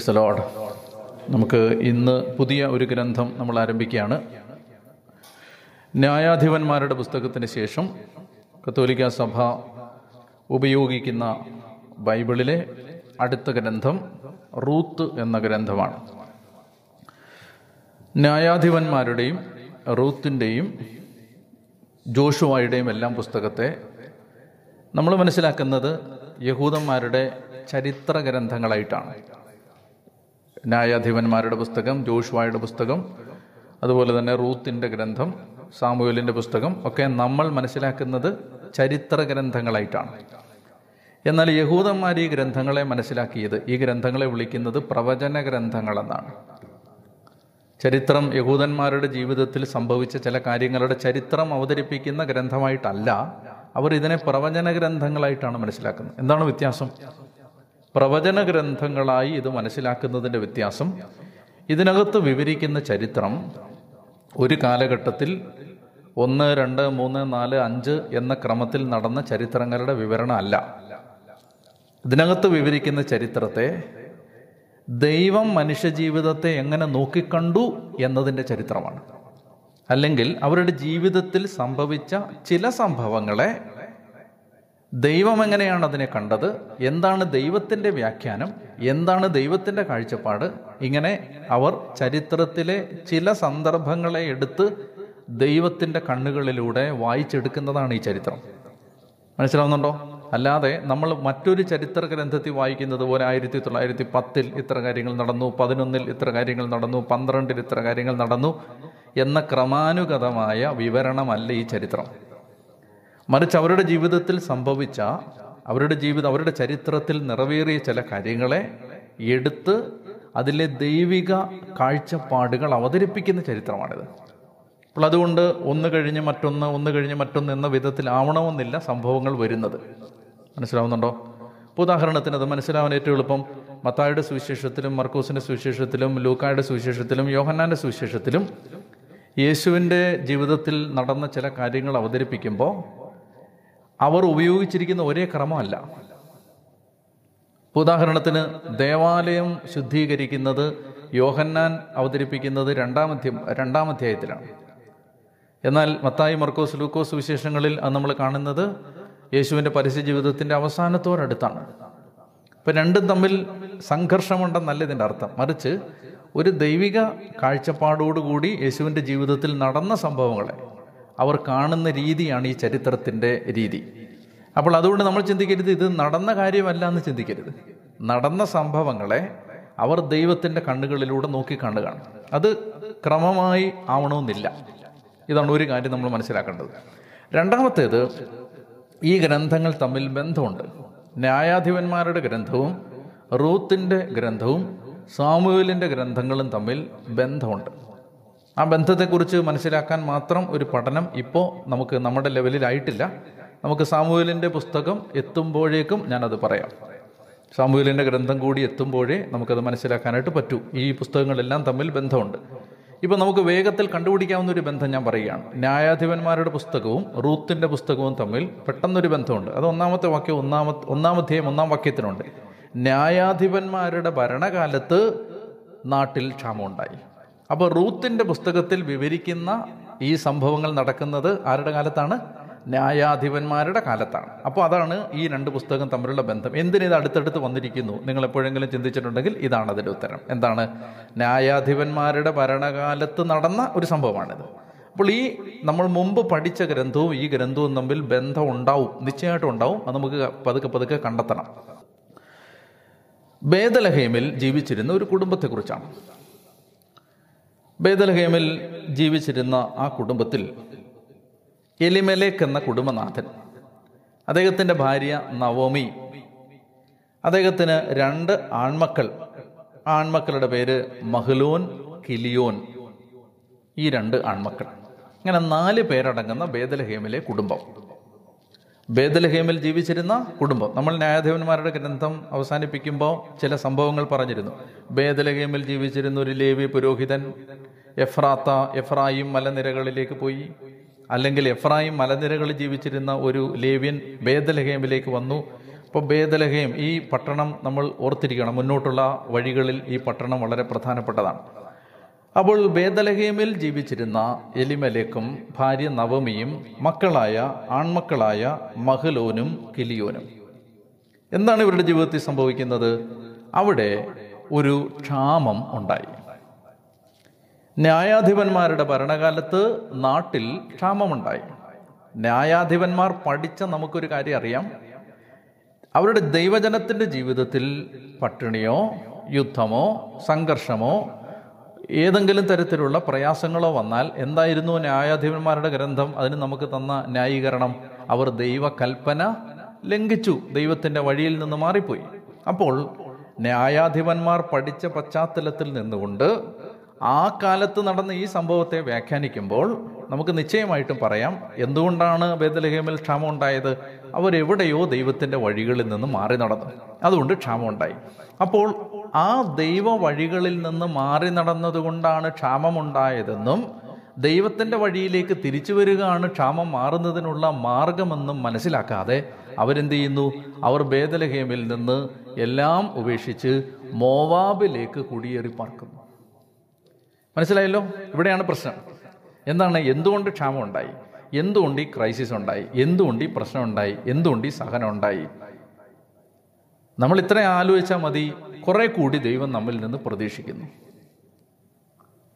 ക്രിസ്ത load നമുക്ക് ഇന്ന് പുതിയ ഒരു ഗ്രന്ഥം നമ്മൾ ആരംഭിക്കുകയാണ്. ന്യായാധിപന്മാരുടെ പുസ്തകത്തിന് ശേഷം കത്തോലിക്ക സഭ ഉപയോഗിക്കുന്ന ബൈബിളിലെ അടുത്ത ഗ്രന്ഥം റൂത്ത് എന്ന ഗ്രന്ഥമാണ്. ന്യായാധിപന്മാരുടെയും റൂത്തിന്റെയും ജോഷുവായുടെയും എല്ലാം പുസ്തകത്തെ നമ്മൾ മനസ്സിലാക്കുന്നത് യഹൂദന്മാരുടെ ചരിത്ര ഗ്രന്ഥങ്ങളായിട്ടാണ്. ന്യായാധിപന്മാരുടെ പുസ്തകം ജോഷുവായുടെ പുസ്തകം അതുപോലെ തന്നെ റൂത്തിന്റെ ഗ്രന്ഥം സാമൂഹ്യലിന്റെ പുസ്തകം ഒക്കെ നമ്മൾ മനസ്സിലാക്കുന്നത് ചരിത്ര ഗ്രന്ഥങ്ങളായിട്ടാണ്. എന്നാൽ യഹൂദന്മാർ ഈ ഗ്രന്ഥങ്ങളെ മനസ്സിലാക്കിയത് ഈ ഗ്രന്ഥങ്ങളെ വിളിക്കുന്നത് പ്രവചന ഗ്രന്ഥങ്ങളെന്നാണ്. ചരിത്രം യഹൂദന്മാരുടെ ജീവിതത്തിൽ സംഭവിച്ച ചില കാര്യങ്ങളുടെ ചരിത്രം അവതരിപ്പിക്കുന്ന ഗ്രന്ഥമായിട്ടല്ല അവർ ഇതിനെ പ്രവചന ഗ്രന്ഥങ്ങളായിട്ടാണ് മനസ്സിലാക്കുന്നത്. എന്താണ് വ്യത്യാസം? പ്രവചന ഗ്രന്ഥങ്ങളായി ഇത് മനസ്സിലാക്കുന്നതിന്റെ വ്യത്യാസം. ഇതിനകത്ത് വിവരിക്കുന്ന ചരിത്രം ഒരു കാലഘട്ടത്തിൽ ഒന്ന് രണ്ട് മൂന്ന് നാല് അഞ്ച് എന്ന ക്രമത്തിൽ നടന്ന ചരിത്രങ്ങളുടെ വിവരണം അല്ല. ഇതിനകത്ത് വിവരിക്കുന്ന ചരിത്രത്തെ ദൈവം മനുഷ്യജീവിതത്തെ എങ്ങനെ നോക്കിക്കണ്ടു എന്നതിന്റെ ചരിത്രമാണ്. അല്ലെങ്കിൽ അവരുടെ ജീവിതത്തിൽ സംഭവിച്ച ചില സംഭവങ്ങളെ ദൈവം എങ്ങനെയാണ് അതിനെ കണ്ടത്? എന്താണ് ദൈവത്തിന്റെ വ്യാഖ്യാനം? എന്താണ് ദൈവത്തിന്റെ കാഴ്ചപ്പാട്? ഇങ്ങനെ അവർ ചരിത്രത്തിലെ ചില സന്ദർഭങ്ങളെ എടുത്ത് ദൈവത്തിന്റെ കണ്ണുകളിലൂടെ വായിച്ചെടുക്കുന്നതാണ് ഈ ചരിത്രം. മനസ്സിലാവുന്നുണ്ടോ? അല്ലാതെ നമ്മൾ മറ്റൊരു ചരിത്ര ഗ്രന്ഥത്തിൽ വായിക്കുന്നത് പോലെ ആയിരത്തി തൊള്ളായിരത്തി പത്തിൽ ഇത്ര കാര്യങ്ങൾ നടന്നു പതിനൊന്നിൽ ഇത്ര കാര്യങ്ങൾ നടന്നു പന്ത്രണ്ടിൽ ഇത്ര കാര്യങ്ങൾ നടന്നു എന്ന ക്രമാനുഗതമായ വിവരണമല്ല ഈ ചരിത്രം. മറിച്ച് അവരുടെ ജീവിതത്തിൽ സംഭവിച്ച അവരുടെ ജീവിതം അവരുടെ ചരിത്രത്തിൽ നിറവേറിയ ചില കാര്യങ്ങളെ എടുത്ത് അതിലെ ദൈവിക കാഴ്ചപ്പാടുകൾ അവതരിപ്പിക്കുന്ന ചരിത്രമാണിത്. അപ്പോൾ അതുകൊണ്ട് ഒന്ന് കഴിഞ്ഞ് മറ്റൊന്ന് ഒന്ന് കഴിഞ്ഞ് മറ്റൊന്ന് എന്ന വിധത്തിലാവണമെന്നില്ല സംഭവങ്ങൾ വരുന്നത്. മനസ്സിലാവുന്നുണ്ടോ? ഇപ്പോൾ ഉദാഹരണത്തിന് അത് മനസ്സിലാവാൻ ഏറ്റവും എളുപ്പം. മത്തായുടെ സുവിശേഷത്തിലും മർക്കൂസിന്റെ സുവിശേഷത്തിലും ലൂക്കായുടെ സുവിശേഷത്തിലും യോഹന്നാന്റെ സുവിശേഷത്തിലും യേശുവിന്റെ ജീവിതത്തിൽ നടന്ന ചില കാര്യങ്ങൾ അവതരിപ്പിക്കുമ്പോൾ അവർ ഉപയോഗിച്ചിരിക്കുന്ന ഒരേ ക്രമമല്ല. ഉദാഹരണത്തിന് ദേവാലയം ശുദ്ധീകരിക്കുന്നത് യോഹന്നാൻ അവതരിപ്പിക്കുന്നത് രണ്ടാമധ്യം രണ്ടാമധ്യായത്തിലാണ് എന്നാൽ മത്തായി മർക്കോസ് ലൂക്കോസ് വിശേഷങ്ങളിൽ അത് നമ്മൾ കാണുന്നത് യേശുവിന്റെ പരസ്യ ജീവിതത്തിന്റെ അവസാനത്തോടടുത്താണ്. ഇപ്പം രണ്ടും തമ്മിൽ സംഘർഷമുണ്ടെന്നല്ല ഇതിന്റെ അർത്ഥം. മറിച്ച് ഒരു ദൈവിക കാഴ്ചപ്പാടോടുകൂടി യേശുവിന്റെ ജീവിതത്തിൽ നടന്ന സംഭവങ്ങളെ അവർ കാണുന്ന രീതിയാണ് ഈ ചരിത്രത്തിന്റെ രീതി. അപ്പോൾ അതുകൊണ്ട് നമ്മൾ ചിന്തിക്കരുത് ഇത് നടന്ന കാര്യമല്ല എന്ന് ചിന്തിക്കരുത്. നടന്ന സംഭവങ്ങളെ അവർ ദൈവത്തിന്റെ കണ്ണുകളിലൂടെ നോക്കി കാണുകയാണ് അത് ക്രമമായി ആവണമെന്നില്ല. ഇതാണ് ഒരു കാര്യം നമ്മൾ മനസ്സിലാക്കേണ്ടത്. രണ്ടാമത്തേത് ഈ ഗ്രന്ഥങ്ങൾ തമ്മിൽ ബന്ധമുണ്ട്. ന്യായാധിപന്മാരുടെ ഗ്രന്ഥവും റൂത്തിന്റെ ഗ്രന്ഥവും സാമുവേലിന്റെ ഗ്രന്ഥങ്ങളും തമ്മിൽ ബന്ധമുണ്ട്. ആ ബന്ധത്തെക്കുറിച്ച് മനസ്സിലാക്കാൻ മാത്രം ഒരു പഠനം ഇപ്പോൾ നമുക്ക് നമ്മുടെ ലെവലിലായിട്ടില്ല. നമുക്ക് സാമൂഹലിന്റെ പുസ്തകം എത്തുമ്പോഴേക്കും ഞാനത് പറയാം. സാമൂഹലിന്റെ ഗ്രന്ഥം കൂടി എത്തുമ്പോഴേ നമുക്കത് മനസ്സിലാക്കാനായിട്ട് പറ്റൂ. ഈ പുസ്തകങ്ങളെല്ലാം തമ്മിൽ ബന്ധമുണ്ട്. ഇപ്പം നമുക്ക് വേഗത്തിൽ കണ്ടുപിടിക്കാവുന്ന ഒരു ബന്ധം ഞാൻ പറയുകയാണ്. ന്യായാധിപന്മാരുടെ പുസ്തകവും റൂത്തിന്റെ പുസ്തകവും തമ്മിൽ പെട്ടെന്നൊരു ബന്ധമുണ്ട്. അത് ഒന്നാമത്തെ വാക്യം ഒന്നാമത്തെ ഒന്നാമധ്യേയം ഒന്നാം വാക്യത്തിനുണ്ട് ന്യായാധിപന്മാരുടെ ഭരണകാലത്ത് നാട്ടിൽ ക്ഷാമമുണ്ടായി. അപ്പോൾ റൂത്തിന്റെ പുസ്തകത്തിൽ വിവരിക്കുന്ന ഈ സംഭവങ്ങൾ നടക്കുന്നത് ആരുടെ കാലത്താണ്? ന്യായാധിപന്മാരുടെ കാലത്താണ്. അപ്പോൾ അതാണ് ഈ രണ്ട് പുസ്തകം തമ്മിലുള്ള ബന്ധം. എന്തിനിത് അടുത്തടുത്ത് വന്നിരിക്കുന്നു? നിങ്ങൾ എപ്പോഴെങ്കിലും ചിന്തിച്ചിട്ടുണ്ടെങ്കിൽ ഇതാണ് അതിന്റെ ഉത്തരം. എന്താണ്? ന്യായാധിപന്മാരുടെ ഭരണകാലത്ത് നടന്ന ഒരു സംഭവമാണിത്. അപ്പോൾ ഈ നമ്മൾ മുമ്പ് പഠിച്ച ഗ്രന്ഥവും ഈ ഗ്രന്ഥവും തമ്മിൽ ബന്ധം ഉണ്ടാവും. നിശ്ചയമായിട്ടും ഉണ്ടാവും. അത് നമുക്ക് പതുക്കെ പതുക്കെ കണ്ടെത്തണം. ബേദലഹേമിൽ ജീവിച്ചിരുന്ന ഒരു കുടുംബത്തെക്കുറിച്ചാണ്. ബേദലഹേമിൽ ജീവിച്ചിരുന്ന ആ കുടുംബത്തിൽ എലിമലേക്ക് എന്ന കുടുംബനാഥൻ അദ്ദേഹത്തിന്റെ ഭാര്യ നവോമി അദ്ദേഹത്തിന് രണ്ട് ആൺമക്കൾ. ആൺമക്കളുടെ പേര് മഹ്ലൂൻ കിലിയോൻ ഈ രണ്ട് ആൺമക്കൾ. ഇങ്ങനെ നാല് പേരടങ്ങുന്ന ബേദലഹേമിലെ കുടുംബം. ബേദലഹേമിൽ ജീവിച്ചിരുന്ന കുടുംബം. നമ്മൾ ന്യായാധിപന്മാരുടെ ഗ്രന്ഥം അവസാനിപ്പിക്കുമ്പോൾ ചില സംഭവങ്ങൾ പറഞ്ഞിരുന്നു. ബേദലഹേമിൽ ജീവിച്ചിരുന്ന ഒരു ലേവി പുരോഹിതൻ എഫ്രാത്ത എഫ്രായിം മലനിരകളിലേക്ക് പോയി. അല്ലെങ്കിൽ എഫ്രായിം മലനിരകളിൽ ജീവിച്ചിരുന്ന ഒരു ലേവ്യൻ ബേദലഹേമിലേക്ക് വന്നു. അപ്പോൾ ബേദലഹേം ഈ പട്ടണം നമ്മൾ ഓർത്തിരിക്കണം. മുന്നോട്ടുള്ള വഴികളിൽ ഈ പട്ടണം വളരെ പ്രധാനപ്പെട്ടതാണ്. അപ്പോൾ ബേദലഹേമിൽ ജീവിച്ചിരുന്ന എലിമലേക്കും ഭാര്യ നവമിയും മക്കളായ ആൺമക്കളായ മഹലോനും കിലിയോനും. എന്താണ് ഇവരുടെ ജീവിതത്തിൽ സംഭവിക്കുന്നത്? അവിടെ ഒരു ക്ഷാമം ഉണ്ടായി. ന്യായാധിപന്മാരുടെ ഭരണകാലത്ത് നാട്ടിൽ ക്ഷാമമുണ്ടായി. ന്യായാധിപന്മാർ പഠിച്ച നമുക്കൊരു കാര്യം അറിയാം. അവരുടെ ദൈവജനത്തിന്റെ ജീവിതത്തിൽ പട്ടിണിയോ യുദ്ധമോ സംഘർഷമോ ഏതെങ്കിലും തരത്തിലുള്ള പ്രയാസങ്ങളോ വന്നാൽ എന്തായിരുന്നു ന്യായാധിപന്മാരുടെ ഗ്രന്ഥം? അതിന് നമുക്ക് തന്ന ന്യായീകരണം. അവർ ദൈവകൽപ്പന ലംഘിച്ചു. ദൈവത്തിന്റെ വഴിയിൽ നിന്ന് മാറിപ്പോയി. അപ്പോൾ ന്യായാധിപന്മാർ പഠിച്ച പശ്ചാത്തലത്തിൽ നിന്നുകൊണ്ട് ആ കാലത്ത് നടന്ന ഈ സംഭവത്തെ വ്യാഖ്യാനിക്കുമ്പോൾ നമുക്ക് നിശ്ചയമായിട്ടും പറയാം എന്തുകൊണ്ടാണ് ബേദലഹേമിൽ ക്ഷാമം ഉണ്ടായത്? അവരെവിടെയോ ദൈവത്തിന്റെ വഴികളിൽ നിന്ന് മാറി നടന്നു. അതുകൊണ്ട് ക്ഷാമം ഉണ്ടായി. അപ്പോൾ ആ ദൈവ വഴികളിൽ നിന്ന് മാറി നടന്നതുകൊണ്ടാണ് ക്ഷാമമുണ്ടായതെന്നും ദൈവത്തിന്റെ വഴിയിലേക്ക് തിരിച്ചു വരികയാണ് ക്ഷാമം മാറുന്നതിനുള്ള മാർഗമെന്നും മനസ്സിലാക്കാതെ അവരെന്ത് ചെയ്യുന്നു? അവർ ബേദലഹേമിൽ നിന്ന് എല്ലാം ഉപേക്ഷിച്ച് മോവാബിലേക്ക് കുടിയേറി പാർക്കുന്നു. മനസ്സിലായല്ലോ? ഇവിടെയാണ് പ്രശ്നം. എന്താണ്? എന്തുകൊണ്ട് ക്ഷാമം ഉണ്ടായി എന്തുകൊണ്ട് ഈ ക്രൈസിസ് ഉണ്ടായി? എന്തുകൊണ്ട് ഈ പ്രശ്നം ഉണ്ടായി? എന്തുകൊണ്ട് ഈ സഹനം ഉണ്ടായി? നമ്മൾ ഇത്രയും ആലോചിച്ചാൽ മതി. കുറെ കൂടി ദൈവം നമ്മിൽ നിന്ന് പ്രതീക്ഷിക്കുന്നു.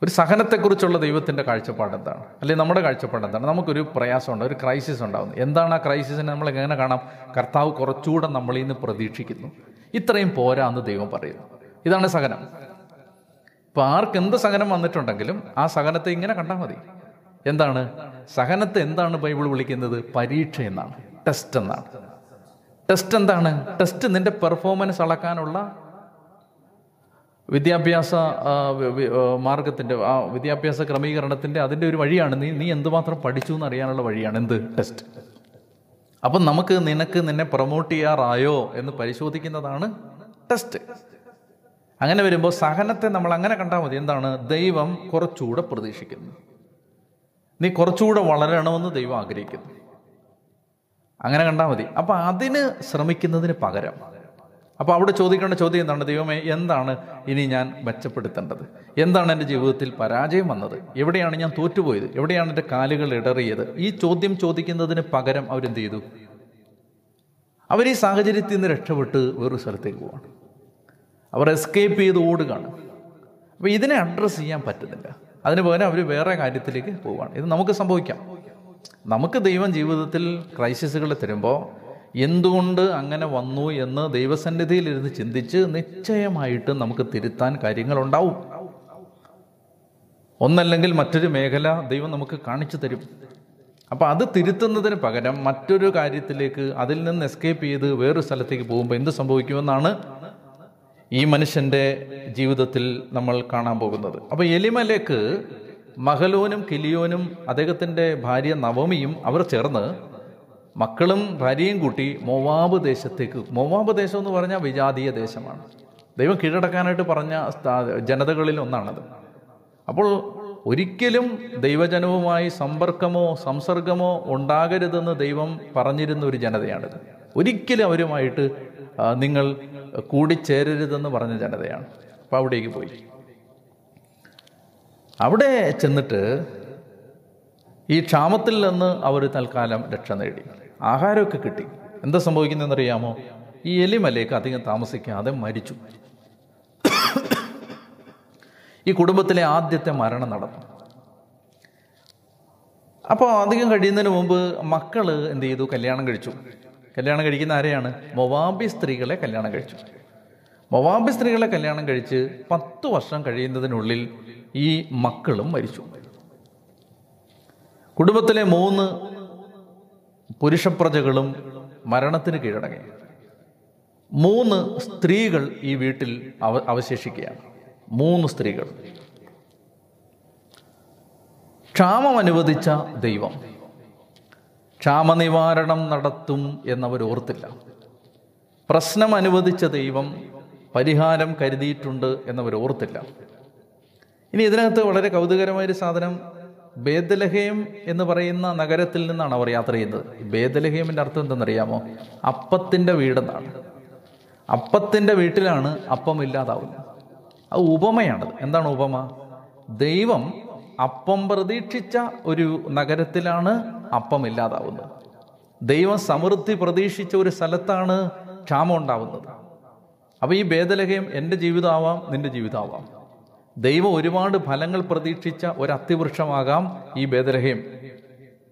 ഒരു സഹനത്തെക്കുറിച്ചുള്ള ദൈവത്തിന്റെ കാഴ്ചപ്പാട് എന്താണ് അല്ലെങ്കിൽ നമ്മുടെ കാഴ്ചപ്പാട് എന്താണ് നമുക്കൊരു പ്രയാസമുണ്ട് ഒരു ക്രൈസിസ് ഉണ്ടാകുന്നു എന്താണ് ആ ക്രൈസിസിനെ നമ്മൾ എങ്ങനെ കാണാം? കർത്താവ് കുറച്ചുകൂടെ നമ്മളിൽ നിന്ന് പ്രതീക്ഷിക്കുന്നു. ഇത്രയും പോരാ എന്ന് ദൈവം പറയുന്നു. ഇതാണ് സഹനം. ഇപ്പം ആർക്ക് എന്ത് സഹനം വന്നിട്ടുണ്ടെങ്കിലും ആ സഹനത്തെ ഇങ്ങനെ കണ്ടാൽ മതി. എന്താണ്? സഹനത്തെ എന്താണ് ബൈബിൾ വിളിക്കുന്നത്? പരീക്ഷ എന്നാണ്. ടെസ്റ്റ് എന്നാണ്. ടെസ്റ്റ് എന്താണ്? ടെസ്റ്റ് നിന്റെ പെർഫോമൻസ് അളക്കാനുള്ള വിദ്യാഭ്യാസ മാർഗത്തിന്റെ ആ വിദ്യാഭ്യാസ ക്രമീകരണത്തിന്റെ അതിന്റെ ഒരു വഴിയാണ്. നീ നീ എന്തുമാത്രം പഠിച്ചു എന്ന് അറിയാനുള്ള വഴിയാണ്. എന്ത്? ടെസ്റ്റ്. അപ്പം നമുക്ക് നിനക്ക് നിന്നെ പ്രൊമോട്ട് ചെയ്യാറായോ എന്ന് പരിശോധിക്കുന്നതാണ് ടെസ്റ്റ്. അങ്ങനെ വരുമ്പോൾ സഹനത്തെ നമ്മൾ അങ്ങനെ കണ്ടാൽ മതി. എന്താണ്? ദൈവം കുറച്ചുകൂടെ പ്രതീക്ഷിക്കുന്നു. നീ കുറച്ചുകൂടെ വളരണമെന്ന് ദൈവം ആഗ്രഹിക്കുന്നു. അങ്ങനെ കണ്ടാൽ മതി. അപ്പം അതിന് ശ്രമിക്കുന്നതിന് പകരം അപ്പോൾ അവിടെ ചോദിക്കേണ്ട ചോദ്യം എന്താണ്? ദൈവമേ എന്താണ് ഇനി ഞാൻ മെച്ചപ്പെടുത്തേണ്ടത്? എന്താണ് എന്റെ ജീവിതത്തിൽ പരാജയം വന്നത്? എവിടെയാണ് ഞാൻ തോറ്റുപോയത്? എവിടെയാണ് എന്റെ കാലുകൾ ഇടറിയത്? ഈ ചോദ്യം ചോദിക്കുന്നതിന് പകരം അവരെന്ത് ചെയ്തു? അവർ ഈ സാഹചര്യത്തിൽ നിന്ന് രക്ഷപ്പെട്ട് വേറൊരു സ്ഥലത്തേക്ക് പോവാണ്. അവർ എസ്കേപ്പ് ചെയ്ത് ഓടുകയാണ്. അപ്പോൾ ഇതിനെ അഡ്രസ്സ് ചെയ്യാൻ പറ്റുന്നില്ല. അതിന് പകരം അവർ വേറെ കാര്യത്തിലേക്ക് പോവുകയാണ് ഇത് നമുക്ക് സംഭവിക്കാം. നമുക്ക് ദൈവം ജീവിതത്തിൽ ക്രൈസിസുകൾ തരുമ്പോൾ എന്തുകൊണ്ട് അങ്ങനെ വന്നു എന്ന് ദൈവസന്നിധിയിലിരുന്ന് ചിന്തിച്ച് നിശ്ചയമായിട്ട് നമുക്ക് തിരുത്താൻ കാര്യങ്ങളുണ്ടാവും. ഒന്നല്ലെങ്കിൽ മറ്റൊരു മേഖല ദൈവം നമുക്ക് കാണിച്ചു തരും. അപ്പോൾ അത് തിരുത്തുന്നതിന് പകരം മറ്റൊരു കാര്യത്തിലേക്ക് അതിൽ നിന്ന് എസ്കേപ്പ് ചെയ്ത് വേറൊരു സ്ഥലത്തേക്ക് പോകുമ്പോൾ എന്ത് സംഭവിക്കുമെന്നാണ് ഈ മനുഷ്യന്റെ ജീവിതത്തിൽ നമ്മൾ കാണാൻ പോകുന്നത്. അപ്പോൾ എലിമലേക്ക് മഹലോനും കിലിയോനും അദ്ദേഹത്തിന്റെ ഭാര്യ നവമിയും അവർ ചേർന്ന് മക്കളും ഭാര്യയും കൂട്ടി മൊവാബ് ദേശത്തേക്ക്. മൊവാബ് ദേശം എന്ന് പറഞ്ഞാൽ വിജാതീയ ദേശമാണ്. ദൈവം കീഴടക്കാനായിട്ട് പറഞ്ഞ ജനതകളിൽ ഒന്നാണത്. അപ്പോൾ ഒരിക്കലും ദൈവജനവുമായി സമ്പർക്കമോ സംസർഗമോ ഉണ്ടാകരുതെന്ന് ദൈവം പറഞ്ഞിരുന്ന ഒരു ജനതയാണിത്. ഒരിക്കലും അവരുമായിട്ട് നിങ്ങൾ കൂടിച്ചേരരുതെന്ന് പറഞ്ഞ ജനതയാണ്. അപ്പോൾ അവിടേക്ക് പോയി. അവിടെ ചെന്നിട്ട് ഈ ക്ഷാമത്തിൽ നിന്ന് അവർ തൽക്കാലം രക്ഷ നേടി. ആഹാരമൊക്കെ കിട്ടി. എന്താ സംഭവിക്കുന്നതെന്നറിയാമോ? ഈ എലിമലേക്ക് അധികം താമസിക്കാതെ മരിച്ചു. ഈ കുടുംബത്തിലെ ആദ്യത്തെ മരണം നടന്നു. അപ്പോൾ അധികം കഴിയുന്നതിന് മുമ്പ് മക്കൾ എന്ത് ചെയ്തു? കല്യാണം കഴിച്ചു. കല്യാണം കഴിക്കുന്ന ആരെയാണ്? മൊവാബി സ്ത്രീകളെ കല്യാണം കഴിച്ചു. മൊവാബി സ്ത്രീകളെ കല്യാണം കഴിച്ച് പത്ത് വർഷം കഴിയുന്നതിനുള്ളിൽ ഈ മക്കളും മരിച്ചു. കുടുംബത്തിലെ മൂന്ന് പുരുഷപ്രജകളും മരണത്തിന് കീഴടങ്ങി. മൂന്ന് സ്ത്രീകൾ ഈ വീട്ടിൽ അവ അവശേഷിക്കുകയാണ്. മൂന്ന് സ്ത്രീകൾ. ക്ഷാമം അനുവദിച്ച ദൈവം. ക്ഷാമനിവാരണം നടത്തും എന്നവർ ഓർത്തില്ല പ്രശ്നം അനുവദിച്ച ദൈവം പരിഹാരം കരുതിയിട്ടുണ്ട് എന്നവർ ഓർത്തില്ല ഇനി ഇതിനകത്ത് വളരെ കൗതുകരമായൊരു സാധനം ബേദലഹേം എന്ന് പറയുന്ന നഗരത്തിൽ നിന്നാണ് അവർ യാത്ര ചെയ്യുന്നത്. ബേദലഹേമിന്റെ അർത്ഥം എന്തെന്നറിയാമോ? അപ്പത്തിന്റെ വീടെന്നാണ്. അപ്പത്തിന്റെ വീട്ടിലാണ് അപ്പം ഇല്ലാതാവുന്നത്. അത് ഉപമയാണത്. എന്താണ് ഉപമ? ദൈവം അപ്പം പ്രതീക്ഷിച്ച ഒരു നഗരത്തിലാണ് അപ്പം ഇല്ലാതാവുന്നത്. ദൈവം സമൃദ്ധി പ്രതീക്ഷിച്ച ഒരു സ്ഥലത്താണ് ക്ഷാമം ഉണ്ടാവുന്നത്. അപ്പോൾ ഈ ഭേദലഹയം എന്റെ ജീവിതമാവാം നിന്റെ ജീവിതമാവാം. ദൈവം ഒരുപാട് ഫലങ്ങൾ പ്രതീക്ഷിച്ച ഒരു അത്തിവൃക്ഷമാകാം ഈ ഭേദലഹയം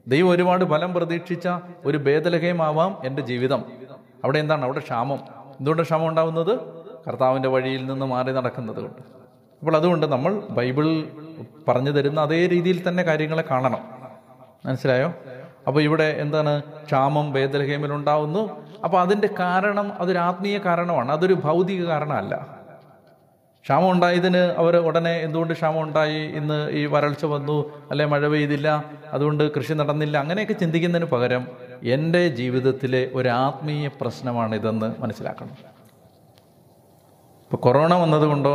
ദൈവം ഒരുപാട് ഫലം പ്രതീക്ഷിച്ച ഒരു ഭേദലഹയമാവാം എന്റെ ജീവിതം. അവിടെ എന്താണ്? അവിടെ ക്ഷാമം. എന്തുകൊണ്ട് ക്ഷാമം ഉണ്ടാവുന്നത്? കർത്താവിന്റെ വഴിയിൽ നിന്ന് മാറി നടക്കുന്നത് കൊണ്ട്. അപ്പോൾ അതുകൊണ്ട് നമ്മൾ ബൈബിൾ പറഞ്ഞു തരുന്ന അതേ രീതിയിൽ തന്നെ കാര്യങ്ങളെ കാണണം. മനസ്സിലായോ? അപ്പോൾ ഇവിടെ എന്താണ്? ക്ഷാമം ഭേദലഹേമിൽ ഉണ്ടാവുന്നു. അപ്പോൾ അതിന്റെ കാരണം അതൊരു ആത്മീയ കാരണമാണ്. അതൊരു ഭൗതിക കാരണമല്ല. ക്ഷാമം ഉണ്ടായതിന് അവർ ഉടനെ എന്തുകൊണ്ട് ക്ഷാമം ഉണ്ടായി ഇന്ന് ഈ വരൾച്ച വന്നു അല്ലെ? മഴ പെയ്തില്ല അതുകൊണ്ട് കൃഷി നടന്നില്ല അങ്ങനെയൊക്കെ ചിന്തിക്കുന്നതിന് പകരം എന്റെ ജീവിതത്തിലെ ഒരു ആത്മീയ പ്രശ്നമാണ് ഇതെന്ന് മനസ്സിലാക്കണം. ഇപ്പോൾ കൊറോണ വന്നതുകൊണ്ടോ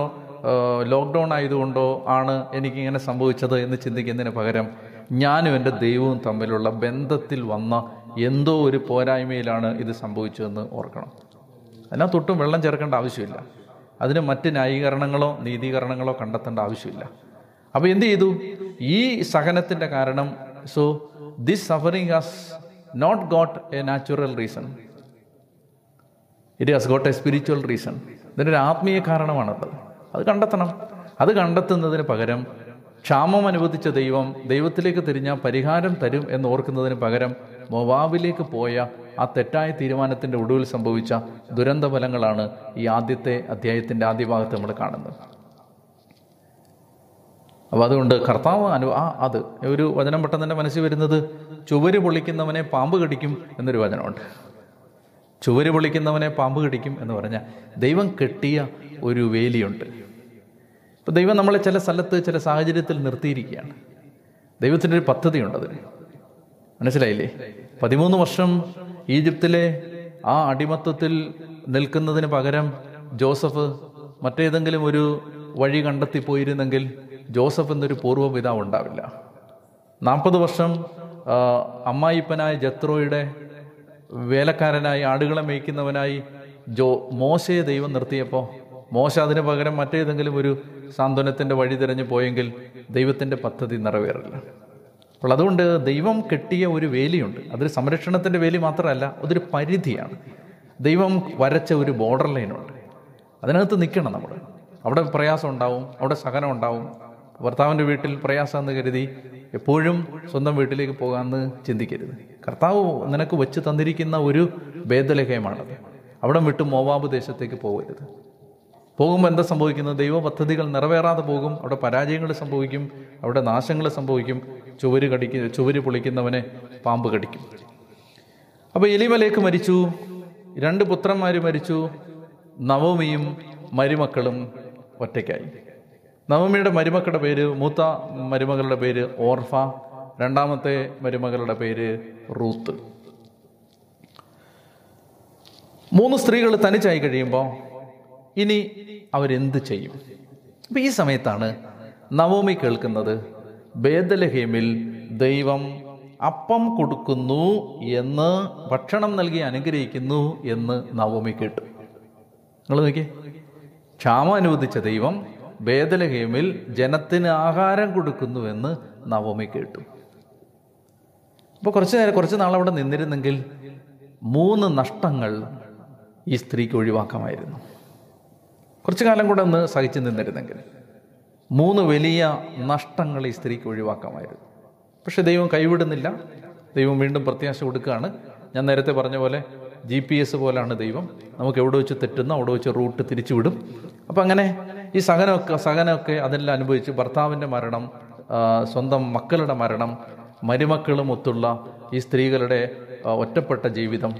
ലോക്ക്ഡൗൺ ആയതുകൊണ്ടോ ആണ് എനിക്കിങ്ങനെ സംഭവിച്ചത് എന്ന് ചിന്തിക്കുന്നതിന് പകരം ഞാനും എന്റെ ദൈവവും തമ്മിലുള്ള ബന്ധത്തിൽ വന്ന എന്തോ ഒരു പോരായ്മയിലാണ് ഇത് സംഭവിച്ചതെന്ന് ഓർക്കണം. അതിനകത്തൊട്ടും വെള്ളം ചേർക്കേണ്ട ആവശ്യമില്ല. അതിന് മറ്റ് ന്യായീകരണങ്ങളോ നീതീകരണങ്ങളോ കണ്ടെത്തേണ്ട ആവശ്യമില്ല. അപ്പോൾ എന്ത് ചെയ്തു? ഈ സഹനത്തിന്റെ കാരണം so this suffering has not got a natural reason it has got a spiritual reason ഇതിനൊരു ആത്മീയ കാരണമാണുള്ളത്. അത് കണ്ടെത്തണം. അത് കണ്ടെത്തുന്നതിന് പകരം ക്ഷാമം അനുവദിച്ച ദൈവം ദൈവത്തിലേക്ക് തിരിഞ്ഞാൽ പരിഹാരം തരും എന്ന് ഓർക്കുന്നതിന് പകരം മൊവാബിലേക്ക് പോയ ആ തെറ്റായ തീരുമാനത്തിന്റെ ഒടുവിൽ സംഭവിച്ച ദുരന്ത ഫലങ്ങളാണ് ഈ ആദ്യത്തെ അധ്യായത്തിന്റെ ആദ്യ ഭാഗത്ത് നമ്മൾ കാണുന്നത്. അപ്പോൾ അതുകൊണ്ട് കർത്താവ് അനു ആ അത് ഒരു വചനം പെട്ടെന്ന് തന്നെ മനസ്സിൽ വരുന്നത് ചുവര് പൊളിക്കുന്നവനെ പാമ്പ് കടിക്കും എന്നൊരു വചനമുണ്ട്. ചുവര് പൊളിക്കുന്നവനെ പാമ്പ് കടിക്കും എന്ന് പറഞ്ഞാൽ ദൈവം കെട്ടിയ ഒരു വേലിയുണ്ട്. ഇപ്പം ദൈവം നമ്മളെ ചില സ്ഥലത്ത് ചില സാഹചര്യത്തിൽ നിർത്തിയിരിക്കുകയാണ്. ദൈവത്തിന്റെ ഒരു പദ്ധതിയുണ്ട് അതിന്. മനസ്സിലായില്ലേ? പതിമൂന്ന് വർഷം ഈജിപ്തിലെ ആ അടിമത്തത്തിൽ നിൽക്കുന്നതിന് പകരം ജോസഫ് മറ്റേതെങ്കിലും ഒരു വഴി കണ്ടെത്തി പോയിരുന്നെങ്കിൽ ജോസഫ് എന്നൊരു പൂർവപിതാവ് ഉണ്ടാവില്ല. നാൽപ്പത് വർഷം അമ്മായിപ്പനായ ജത്രോയുടെ വേലക്കാരനായി ആടുകളെ മേയ്ക്കുന്നവനായി ജോ മോശയെ ദൈവം നിർത്തിയപ്പോൾ മോശ അതിന് പകരം മറ്റേതെങ്കിലും ഒരു സാന്ത്വനത്തിന്റെ വഴി തിരഞ്ഞു പോയെങ്കിൽ ദൈവത്തിന്റെ പദ്ധതി നിറവേറില്ല. അപ്പോൾ അതുകൊണ്ട് ദൈവം കെട്ടിയ ഒരു വേലിയുണ്ട്. അതൊരു സംരക്ഷണത്തിന്റെ വേലി മാത്രമല്ല അതൊരു പരിധിയാണ്. ദൈവം വരച്ച ഒരു ബോർഡർ ലൈനുണ്ട് അതിനകത്ത് നിൽക്കണം നമ്മൾ. അവിടെ പ്രയാസം ഉണ്ടാവും അവിടെ സഹനം ഉണ്ടാവും. ഭർത്താവിന്റെ വീട്ടിൽ പ്രയാസം എന്ന് കരുതി എപ്പോഴും സ്വന്തം വീട്ടിലേക്ക് പോകാമെന്ന് ചിന്തിക്കരുത്. കർത്താവ് നിനക്ക് വെച്ച് തന്നിരിക്കുന്ന ഒരു ഭേദലഹയമാണത് അവിടെ വിട്ട് മോവാബ് ദേശത്തേക്ക് പോകരുത്. പോകുമ്പോൾ എന്താ സംഭവിക്കുന്നത്? ദൈവ പദ്ധതികൾ നിറവേറാതെ പോകും അവിടെ പരാജയങ്ങൾ സംഭവിക്കും അവിടെ നാശങ്ങൾ സംഭവിക്കും ചുവര് കടിക്ക ചുവര് പൊളിക്കുന്നവനെ പാമ്പ് കടിക്കും. അപ്പോൾ എലിമലേക്ക് മരിച്ചു രണ്ട് പുത്രന്മാർ മരിച്ചു നവമിയും മരുമക്കളും ഒറ്റയ്ക്കായി. നവമിയുടെ മരുമക്കളുടെ പേര് മൂത്ത മരുമകളുടെ പേര് ഓർഫ രണ്ടാമത്തെ മരുമകളുടെ പേര് റൂത്ത്. മൂന്ന് സ്ത്രീകൾ തനിച്ചായി കഴിയുമ്പോൾ ഇനി അവരെന്ത് ചെയ്യും? അപ്പം ഈ സമയത്താണ് നവോമി കേൾക്കുന്നത് ബേദലഹേമിൽ ദൈവം അപ്പം കൊടുക്കുന്നു എന്ന് ഭക്ഷണം നൽകി അനുഗ്രഹിക്കുന്നു എന്ന് നവോമി കേട്ടു. നിങ്ങൾ നോക്കിയേ ക്ഷാമം അനുവദിച്ച ദൈവം ബേദലഹേമിൽ ജനത്തിന് ആഹാരം കൊടുക്കുന്നുവെന്ന് നവോമി കേട്ടു. അപ്പോൾ കുറച്ച് നേരം കുറച്ച് നാളവിടെ നിന്നിരുന്നെങ്കിൽ മൂന്ന് നഷ്ടങ്ങൾ ഈ സ്ത്രീക്ക് ഒഴിവാക്കാമായിരുന്നു. കുറച്ചു കാലം കൂടെ ഒന്ന് സഹിച്ചു നിന്നിരുന്നെങ്കിൽ മൂന്ന് വലിയ നഷ്ടങ്ങൾ ഈ സ്ത്രീക്ക് ഒഴിവാക്കാമായിരുന്നു. പക്ഷെ ദൈവം കൈവിടുന്നില്ല. ദൈവം വീണ്ടും പ്രത്യാശ കൊടുക്കുകയാണ്. ഞാൻ നേരത്തെ പറഞ്ഞ പോലെ ജി പി എസ് പോലാണ് ദൈവം. നമുക്ക് എവിടെ വെച്ച് തെറ്റുന്ന അവിടെ വെച്ച് റൂട്ട് തിരിച്ചു വിടും അപ്പം അങ്ങനെ ഈ സഹനമൊക്കെ സഹനമൊക്കെ അതെല്ലാം അനുഭവിച്ച് ഭർത്താവിന്റെ മരണം സ്വന്തം മക്കളുടെ മരണം മരുമക്കളും ഒത്തുള്ള ഈ സ്ത്രീകളുടെ ഒറ്റപ്പെട്ട ജീവിതം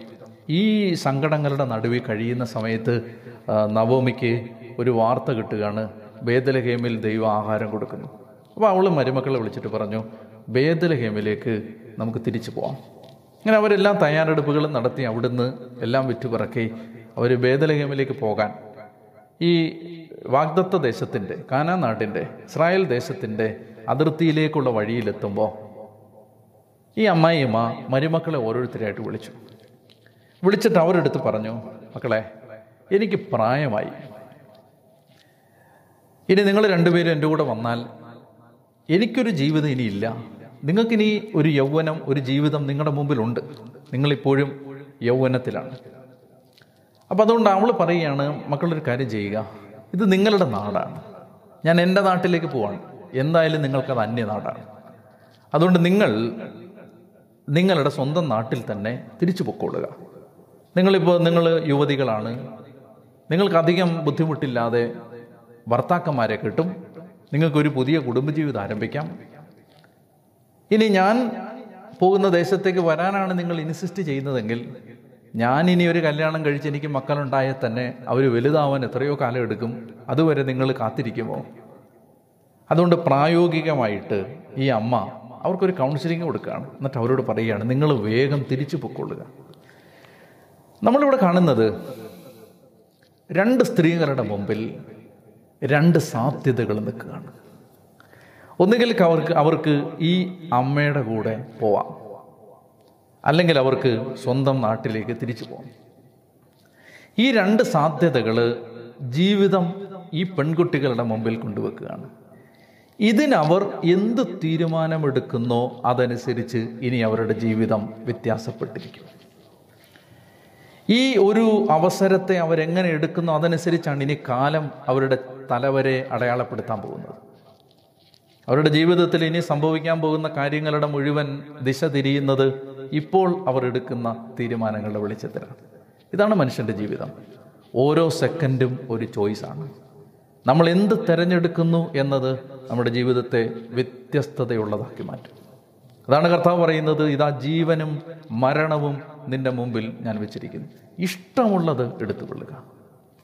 ഈ സങ്കടങ്ങളുടെ നടുവിൽ കഴിയുന്ന സമയത്ത് നവോമിക്ക് ഒരു വാർത്ത കിട്ടുകയാണ്. ബേദലഹേമിൽ ദൈവം ആഹാരം കൊടുക്കുന്നു. അപ്പോൾ അവൾ മരുമക്കളെ വിളിച്ചിട്ട് പറഞ്ഞു ബേദലഹേമിലേക്ക് നമുക്ക് തിരിച്ചു പോവാം. അങ്ങനെ അവരെല്ലാം തയ്യാറെടുപ്പുകൾ നടത്തി അവിടുന്ന് എല്ലാം വിറ്റുപിറക്കി അവർ ബേദലഹേമിലേക്ക് പോകാൻ. ഈ വാഗ്ദത്ത ദേശത്തിന്റെ കാനാ നാട്ടിന്റെ ഇസ്രായേൽ ദേശത്തിന്റെ അതിർത്തിയിലേക്കുള്ള വഴിയിലെത്തുമ്പോൾ ഈ അമ്മായിയമ്മ മരുമക്കളെ ഓരോരുത്തരായിട്ട് വിളിച്ചു. വിളിച്ചിട്ട് അവരെടുത്ത് പറഞ്ഞു മക്കളെ എനിക്ക് പ്രായമായി. ഇനി നിങ്ങൾ രണ്ടുപേരും എന്റെ കൂടെ വന്നാൽ എനിക്കൊരു ജീവിതം ഇനിയില്ല നിങ്ങൾക്കിനി ഒരു യൗവനം ഒരു ജീവിതം നിങ്ങളുടെ മുമ്പിലുണ്ട്. നിങ്ങളിപ്പോഴും യൗവനത്തിലാണ്. അപ്പം അതുകൊണ്ട് അവൾ പറയുകയാണ് മക്കളൊരു കാര്യം ചെയ്യുക. ഇത് നിങ്ങളുടെ നാടാണ്. ഞാൻ എന്റെ നാട്ടിലേക്ക് പോവാണ്. എന്തായാലും നിങ്ങൾക്കത് അന്യനാടാണ്. അതുകൊണ്ട് നിങ്ങൾ നിങ്ങളുടെ സ്വന്തം നാട്ടിൽ തന്നെ തിരിച്ചു പൊക്കോളുക. നിങ്ങളിപ്പോൾ നിങ്ങൾ യുവതികളാണ്. നിങ്ങൾക്ക് അധികം ബുദ്ധിമുട്ടില്ലാതെ ഭർത്താക്കന്മാരെ കിട്ടും. നിങ്ങൾക്കൊരു പുതിയ കുടുംബജീവിതം ആരംഭിക്കാം. ഇനി ഞാൻ പോകുന്ന ദേശത്തേക്ക് വരാനാണ് നിങ്ങൾ ഇൻസിസ്റ്റ് ചെയ്യുന്നതെങ്കിൽ ഞാൻ ഇനി ഒരു കല്യാണം കഴിച്ച് എനിക്ക് മക്കളുണ്ടായാൽ തന്നെ അവർ വലുതാവാൻ എത്രയോ കാലം എടുക്കും. അതുവരെ നിങ്ങൾ കാത്തിരിക്കുമോ? അതുകൊണ്ട് പ്രായോഗികമായിട്ട് ഈ അമ്മ അവർക്കൊരു കൗൺസിലിംഗ് കൊടുക്കുകയാണ്. എന്നിട്ട് അവരോട് പറയുകയാണ് നിങ്ങൾ വേഗം തിരിച്ചു പൊക്കൊള്ളുക നമ്മളിവിടെ കാണുന്നത് രണ്ട് സ്ത്രീകളുടെ മുമ്പിൽ രണ്ട് സാധ്യതകൾ നിൽക്കുകയാണ് ഒന്നുകിൽ അവർക്ക് അവർക്ക് ഈ അമ്മയുടെ കൂടെ പോവാം. അല്ലെങ്കിൽ അവർക്ക് സ്വന്തം നാട്ടിലേക്ക് തിരിച്ചു പോകാം ഈ രണ്ട് സാധ്യതകൾ ജീവിതം ഈ പെൺകുട്ടികളുടെ മുമ്പിൽ കൊണ്ടുവെക്കുകയാണ്. ഇതിനവർ എന്ത് തീരുമാനമെടുക്കുന്നോ അതനുസരിച്ച് ഇനി അവരുടെ ജീവിതം വ്യത്യാസപ്പെട്ടിരിക്കും. ഈ ഒരു അവസരത്തെ അവരെങ്ങനെ എടുക്കുന്നോ അതനുസരിച്ചാണ് ഇനി കാലം അവരുടെ തലവരെ അടയാളപ്പെടുത്താൻ പോകുന്നത്. അവരുടെ ജീവിതത്തിൽ ഇനി സംഭവിക്കാൻ പോകുന്ന കാര്യങ്ങളുടെ മുഴുവൻ ദിശ തിരിയുന്നത് ഇപ്പോൾ അവർ എടുക്കുന്ന തീരുമാനങ്ങളുടെ വെളിച്ചത്തിലാണ്. ഇതാണ് മനുഷ്യന്റെ ജീവിതം. ഓരോ സെക്കൻഡും ഒരു ചോയ്സാണ് നമ്മൾ എന്ത് തിരഞ്ഞെടുക്കുന്നു എന്നത് നമ്മുടെ ജീവിതത്തെ വ്യത്യസ്തതയുള്ളതാക്കി മാറ്റും. അതാണ് കർത്താവ് പറയുന്നത് ഇതാ ജീവനും മരണവും നിന്റെ മുമ്പിൽ ഞാൻ വെച്ചിരിക്കുന്നു. ഇഷ്ടമുള്ളത് എടുത്തുകൊള്ളുക.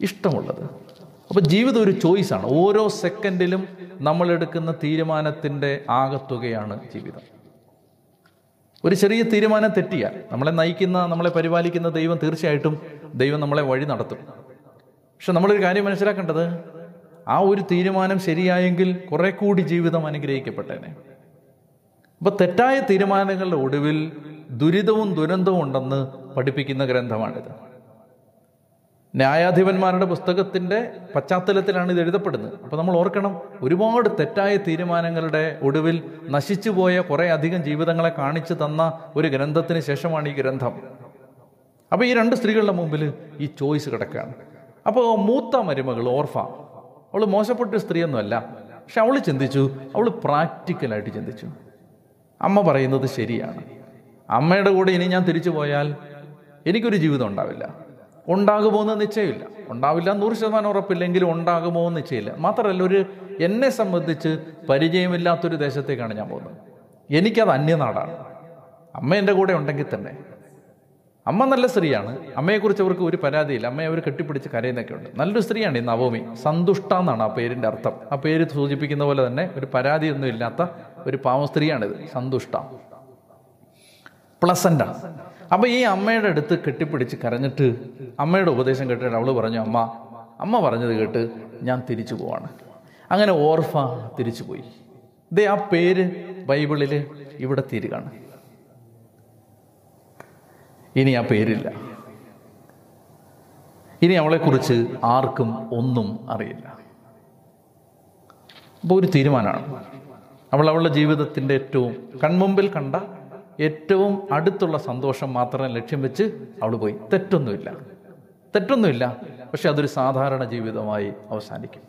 ഇഷ്ടമുള്ളത്. അപ്പോൾ ജീവിതം ഒരു ചോയ്സാണ് ഓരോ സെക്കൻഡിലും നമ്മൾ എടുക്കുന്ന തീരുമാനത്തിന്റെ ആകത്തുകയാണ് ജീവിതം. ഒരു ചെറിയ തീരുമാനം തെറ്റിയാൽ നമ്മളെ നയിക്കുന്ന നമ്മളെ പരിപാലിക്കുന്ന ദൈവം തീർച്ചയായിട്ടും ദൈവം നമ്മളെ വഴി നടത്തും. പക്ഷെ നമ്മളൊരു കാര്യം മനസ്സിലാക്കേണ്ടത്? ആ ഒരു തീരുമാനം ശരിയായെങ്കിൽ കുറെ കൂടി ജീവിതം അനുഗ്രഹിക്കപ്പെട്ടേനെ. അപ്പോൾ തെറ്റായ തീരുമാനങ്ങളുടെ ഒടുവിൽ ദുരിതവും ദുരന്തവും ഉണ്ടെന്ന് പഠിപ്പിക്കുന്ന ഗ്രന്ഥമാണിത്. ന്യായാധിപന്മാരുടെ പുസ്തകത്തിന്റെ പശ്ചാത്തലത്തിലാണ് ഇത് എഴുതപ്പെടുന്നത്. അപ്പോൾ നമ്മൾ ഓർക്കണം ഒരുപാട് തെറ്റായ തീരുമാനങ്ങളുടെ ഒടുവിൽ നശിച്ചുപോയ കുറേ അധികം ജീവിതങ്ങളെ കാണിച്ചു തന്ന ഒരു ഗ്രന്ഥത്തിന് ശേഷമാണ് ഈ ഗ്രന്ഥം. അപ്പോൾ ഈ രണ്ട് സ്ത്രീകളുടെ മുമ്പിൽ ഈ ചോയ്സ് കിടക്കുകയാണ്. അപ്പോൾ മൂത്ത മരുമകൾ ഓർഫ. അവൾ മോശപ്പെട്ട സ്ത്രീയൊന്നുമല്ല. പക്ഷെ അവൾ ചിന്തിച്ചു അവൾ പ്രാക്ടിക്കലായിട്ട് ചിന്തിച്ചു. അമ്മ പറയുന്നത് ശരിയാണ്. അമ്മയുടെ കൂടെ ഇനി ഞാൻ തിരിച്ചു പോയാൽ എനിക്കൊരു ജീവിതം ഉണ്ടാവില്ല. ഉണ്ടാകുമോ എന്ന് നിശ്ചയമില്ല. ഉണ്ടാവില്ല നൂറ് ശതമാനം ഉറപ്പില്ലെങ്കിലും ഉണ്ടാകുമോ എന്ന് നിശ്ചയമില്ല. മാത്രമല്ല ഒരു എന്നെ സംബന്ധിച്ച് പരിചയമില്ലാത്തൊരു ദേശത്തേക്കാണ് ഞാൻ പോകുന്നത്. എനിക്കത് അന്യനാടാണ്. അമ്മ എന്റെ കൂടെ ഉണ്ടെങ്കിൽ തന്നെ. അമ്മ നല്ല സ്ത്രീയാണ്. അമ്മയെക്കുറിച്ച് അവർക്ക് ഒരു പരാതിയില്ല. അമ്മയെ അവർ കെട്ടിപ്പിടിച്ച് കരയുന്നൊക്കെ ഉണ്ട്. നല്ലൊരു സ്ത്രീയാണ് ഈ നവമി. സന്തുഷ്ട എന്നാണ് ആ പേരിന്റെ അർത്ഥം. ആ പേര് സൂചിപ്പിക്കുന്ന പോലെ തന്നെ ഒരു പരാതിയൊന്നും ഇല്ലാത്ത ഒരു പാവം സ്ത്രീയാണിത്. സന്തുഷ്ട. പ്ലസന്റാണ് അപ്പോൾ ഈ അമ്മയുടെ അടുത്ത് കെട്ടിപ്പിടിച്ച് കരഞ്ഞിട്ട് അമ്മയുടെ ഉപദേശം കേട്ടിട്ട് അവൾ പറഞ്ഞു അമ്മ അമ്മ പറഞ്ഞത് കേട്ട് ഞാൻ തിരിച്ചു പോവാണ്. അങ്ങനെ ഓർഫ തിരിച്ചു പോയി. ഇതേ ആ പേര് ബൈബിളിൽ ഇവിടെ തീരുകയാണ്. ഇനി ആ പേരില്ല. ഇനി അവളെക്കുറിച്ച് ആർക്കും ഒന്നും അറിയില്ല. അപ്പോൾ ഒരു തീരുമാനമാണ്. അവൾ അവളുടെ ജീവിതത്തിന്റെ ഏറ്റവും കൺമുമ്പിൽ കണ്ട ഏറ്റവും അടുത്തുള്ള സന്തോഷം മാത്രം ലക്ഷ്യം വെച്ച് അവൾ പോയി. തെറ്റൊന്നുമില്ല. തെറ്റൊന്നുമില്ല. പക്ഷെ അതൊരു സാധാരണ ജീവിതമായി അവസാനിക്കും.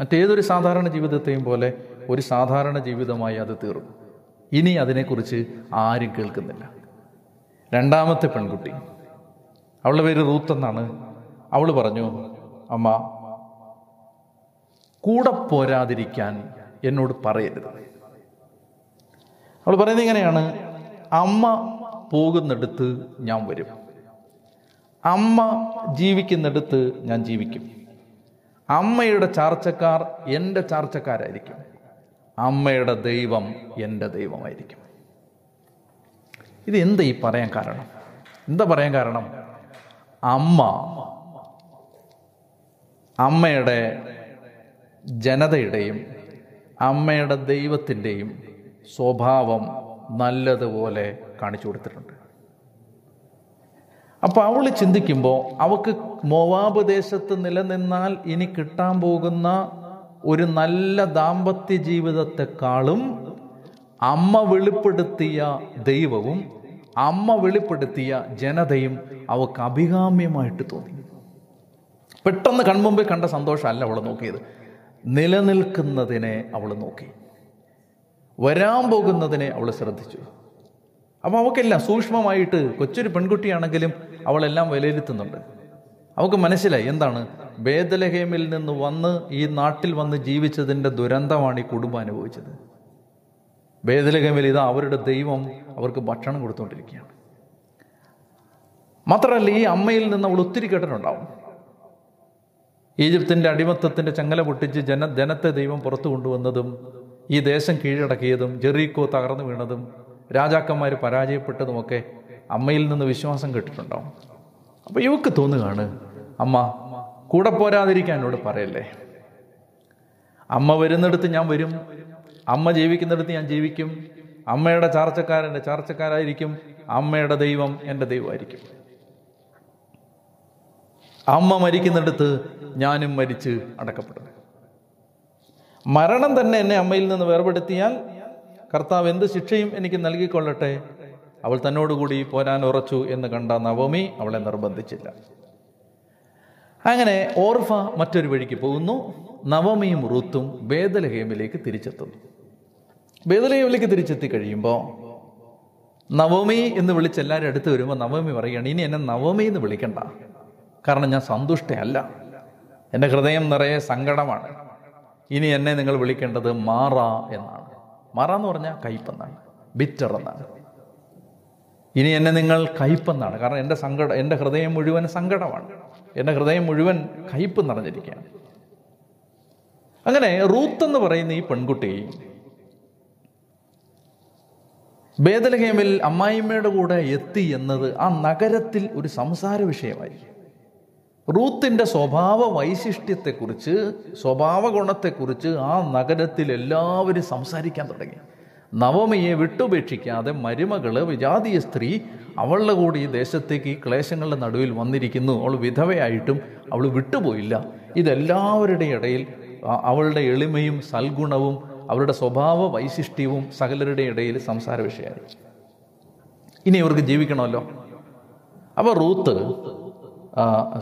മറ്റേതൊരു സാധാരണ ജീവിതത്തെയും പോലെ ഒരു സാധാരണ ജീവിതമായി അത് തീർന്നു. ഇനി അതിനെക്കുറിച്ച് ആരും കേൾക്കുന്നില്ല. രണ്ടാമത്തെ പെൺകുട്ടി. അവളുടെ പേര് റൂത്ത് എന്നാണ്. അവൾ പറഞ്ഞു അമ്മ കൂടെ പോരാതിരിക്കാൻ എന്നോട് പറയരുത്. അവൾ പറയുന്നത് ഇങ്ങനെയാണ്. അമ്മ പോകുന്നിടത്ത് ഞാൻ വരും. അമ്മ ജീവിക്കുന്നിടത്ത് ഞാൻ ജീവിക്കും. അമ്മയുടെ ചാർച്ചക്കാർ എന്റെ ചാർച്ചക്കാരായിരിക്കും. അമ്മയുടെ ദൈവം എന്റെ ദൈവമായിരിക്കും. ഇത് എന്താ ഈ പറയാൻ കാരണം? എന്താ പറയാൻ കാരണം? അമ്മ അമ്മയുടെ ജനതയുടെയും അമ്മയുടെ ദൈവത്തിന്റെയും സ്വഭാവം നല്ലതുപോലെ കാണിച്ചു കൊടുത്തിട്ടുണ്ട്. അപ്പോൾ അവൾ ചിന്തിക്കുമ്പോൾ അവൾക്ക് മോവാബ് ദേശത്ത് നിലനിന്നാൽ ഇനി കിട്ടാൻ പോകുന്ന ഒരു നല്ല ദാമ്പത്യ ജീവിതത്തെക്കാളും അമ്മ വെളിപ്പെടുത്തിയ ദൈവവും അമ്മ വെളിപ്പെടുത്തിയ ജനതയും അവൾക്ക് അഭികാമ്യമായിട്ട് തോന്നി. പെട്ടെന്ന് കൺമുമ്പിൽ കണ്ട സന്തോഷമല്ല അവൾ നോക്കിയത്. നിലനിൽക്കുന്നതിനെ അവൾ നോക്കി. വരാൻ പോകുന്നതിനെ അവൾ ശ്രദ്ധിച്ചു. അപ്പോൾ അവൾക്കെല്ലാം സൂക്ഷ്മമായിട്ട് കൊച്ചൊരു പെൺകുട്ടിയാണെങ്കിലും അവളെല്ലാം വിലയിരുത്തുന്നുണ്ട്. അവൾക്ക് മനസ്സിലായി എന്താണ്? ബേദലഹേമിൽ നിന്ന് വന്ന് ഈ നാട്ടിൽ വന്ന് ജീവിച്ചതിന്റെ ദുരന്തമാണ് ഈ കുടുംബം അനുഭവിച്ചത്. ബേദലഹേമിൽ ഇതാ അവരുടെ ദൈവം അവർക്ക് ഭക്ഷണം കൊടുത്തുകൊണ്ടിരിക്കുകയാണ് മാത്രമല്ല ഈ അമ്മയിൽ നിന്ന് അവൾ ഒത്തിരി കേട്ടിട്ടുണ്ടാവും. ഈജിപ്തിന്റെ അടിമത്തത്തിന്റെ ചങ്ങല പൊട്ടിച്ച് ജന ജനത്തെ ദൈവം പുറത്തു കൊണ്ടുവന്നതും ഈ ദേശം കീഴടക്കിയതും ജെറീക്കോ തകർന്നു വീണതും രാജാക്കന്മാർ പരാജയപ്പെട്ടതുമൊക്കെ അമ്മയിൽ നിന്ന് വിശ്വാസം കിട്ടിയിട്ടുണ്ടാവും അപ്പോൾ ഇവക്ക് തോന്നുകയാണ് അമ്മ കൂടെ പോരാതിരിക്കാൻ എന്നോട് പറയല്ലേ? അമ്മ വരുന്നിടത്ത് ഞാൻ വരും. അമ്മ ജീവിക്കുന്നിടത്ത് ഞാൻ ജീവിക്കും. അമ്മയുടെ ചാർച്ചക്കാരന്റെ ചാർച്ചക്കാരായിരിക്കും. അമ്മയുടെ ദൈവം എന്റെ ദൈവമായിരിക്കും. അമ്മ മരിക്കുന്നിടത്ത് ഞാനും മരിച്ച് അടക്കപ്പെടും മരണം തന്നെ എന്നെ അമ്മയിൽ നിന്ന് വേർപെടുത്തിയാൽ കർത്താവ് എന്ത് ശിക്ഷയും എനിക്ക് നൽകിക്കൊള്ളട്ടെ. അവൾ തന്നോടുകൂടി പോരാൻ ഉറച്ചു എന്ന് കണ്ട നവമി അവളെ നിർബന്ധിച്ചില്ല. അങ്ങനെ ഓർഫ മറ്റൊരു വഴിക്ക് പോകുന്നു. നവമിയും റുത്തും ബേദലഹേമിലേക്ക് തിരിച്ചെത്തുന്നു. ബേദലഹേമിലേക്ക് തിരിച്ചെത്തി കഴിയുമ്പോൾ നവമി എന്ന് വിളിച്ച് എല്ലാവരും അടുത്ത് വരുമ്പോൾ നവമി പറയുകയാണ് ഇനി എന്നെ നവമി എന്ന് വിളിക്കണ്ട. കാരണം ഞാൻ സന്തുഷ്ടയല്ല. എന്റെ ഹൃദയം നിറയെ സങ്കടമാണ്. ഇനി എന്നെ നിങ്ങൾ വിളിക്കേണ്ടത് മാറ എന്നാണ്. മാറ എന്ന് പറഞ്ഞാൽ കയ്പെന്നാണ്. ബിറ്റർ എന്നാണ്. ഇനി എന്നെ നിങ്ങൾ കയ്പെന്നാണ്. കാരണം എന്റെ സങ്കടം എന്റെ ഹൃദയം മുഴുവൻ സങ്കടമാണ്. എന്റെ ഹൃദയം മുഴുവൻ കയ്പ് നിറഞ്ഞിരിക്കുകയാണ്. അങ്ങനെ റൂത്ത് എന്ന് പറയുന്ന ഈ പെൺകുട്ടി ബേദലഹേമിൽ അമ്മായിമ്മയുടെ കൂടെ എത്തി എന്നത് ആ നഗരത്തിൽ ഒരു സംസാര വിഷയമായി റൂത്തിന്റെ സ്വഭാവ വൈശിഷ്ട്യത്തെക്കുറിച്ച് സ്വഭാവ ഗുണത്തെക്കുറിച്ച് ആ നഗരത്തിൽ എല്ലാവരും സംസാരിക്കാൻ തുടങ്ങി. നവമിയെ വിട്ടുപേക്ഷിക്കാതെ മരുമകൾ വിജാതീയ സ്ത്രീ അവളുടെ കൂടി ഈ ദേശത്തേക്ക് ഈ ക്ലേശങ്ങളുടെ നടുവിൽ വന്നിരിക്കുന്നു. അവൾ വിധവയായിട്ടും അവൾ വിട്ടുപോയില്ല. ഇതെല്ലാവരുടെ ഇടയിൽ അവളുടെ എളിമയും സൽഗുണവും അവരുടെ സ്വഭാവ വൈശിഷ്ട്യവും സകലരുടെ ഇടയിൽ സംസാര വിഷയമായി ഇനി ഇവർക്ക് ജീവിക്കണമല്ലോ. അപ്പോൾ റൂത്ത്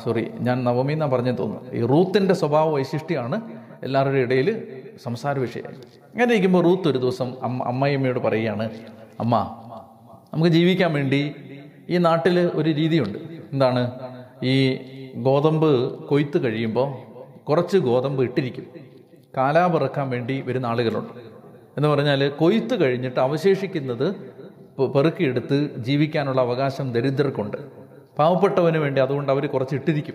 സോറി ഞാൻ നവമി എന്നാ പറഞ്ഞു തോന്നുന്നു. ഈ റൂത്തിന്റെ സ്വഭാവ വൈശിഷ്ട്യമാണ് എല്ലാവരുടെ ഇടയിൽ സംസാര വിഷയമായി അങ്ങനെ ഇരിക്കുമ്പോൾ റൂത്ത് ഒരു ദിവസം അമ്മ അമ്മയമ്മയോട് പറയുകയാണ് അമ്മ നമുക്ക് ജീവിക്കാൻ വേണ്ടി ഈ നാട്ടിൽ ഒരു രീതിയുണ്ട്. എന്താണ്? ഈ ഗോതമ്പ് കൊയ്ത്ത് കഴിയുമ്പോൾ കുറച്ച് ഗോതമ്പ് ഇട്ടിരിക്കും. കാലാപിറക്കാൻ വേണ്ടി വരുന്ന ആളുകളുണ്ട്. എന്ന് പറഞ്ഞാൽ കൊയ്ത്ത് കഴിഞ്ഞിട്ട് അവശേഷിക്കുന്നത് പെറുക്കിയെടുത്ത് ജീവിക്കാനുള്ള അവകാശം ദരിദ്രർക്കുണ്ട്. പാവപ്പെട്ടവന് വേണ്ടി അതുകൊണ്ട് അവർ കുറച്ച് ഇട്ടിരിക്കും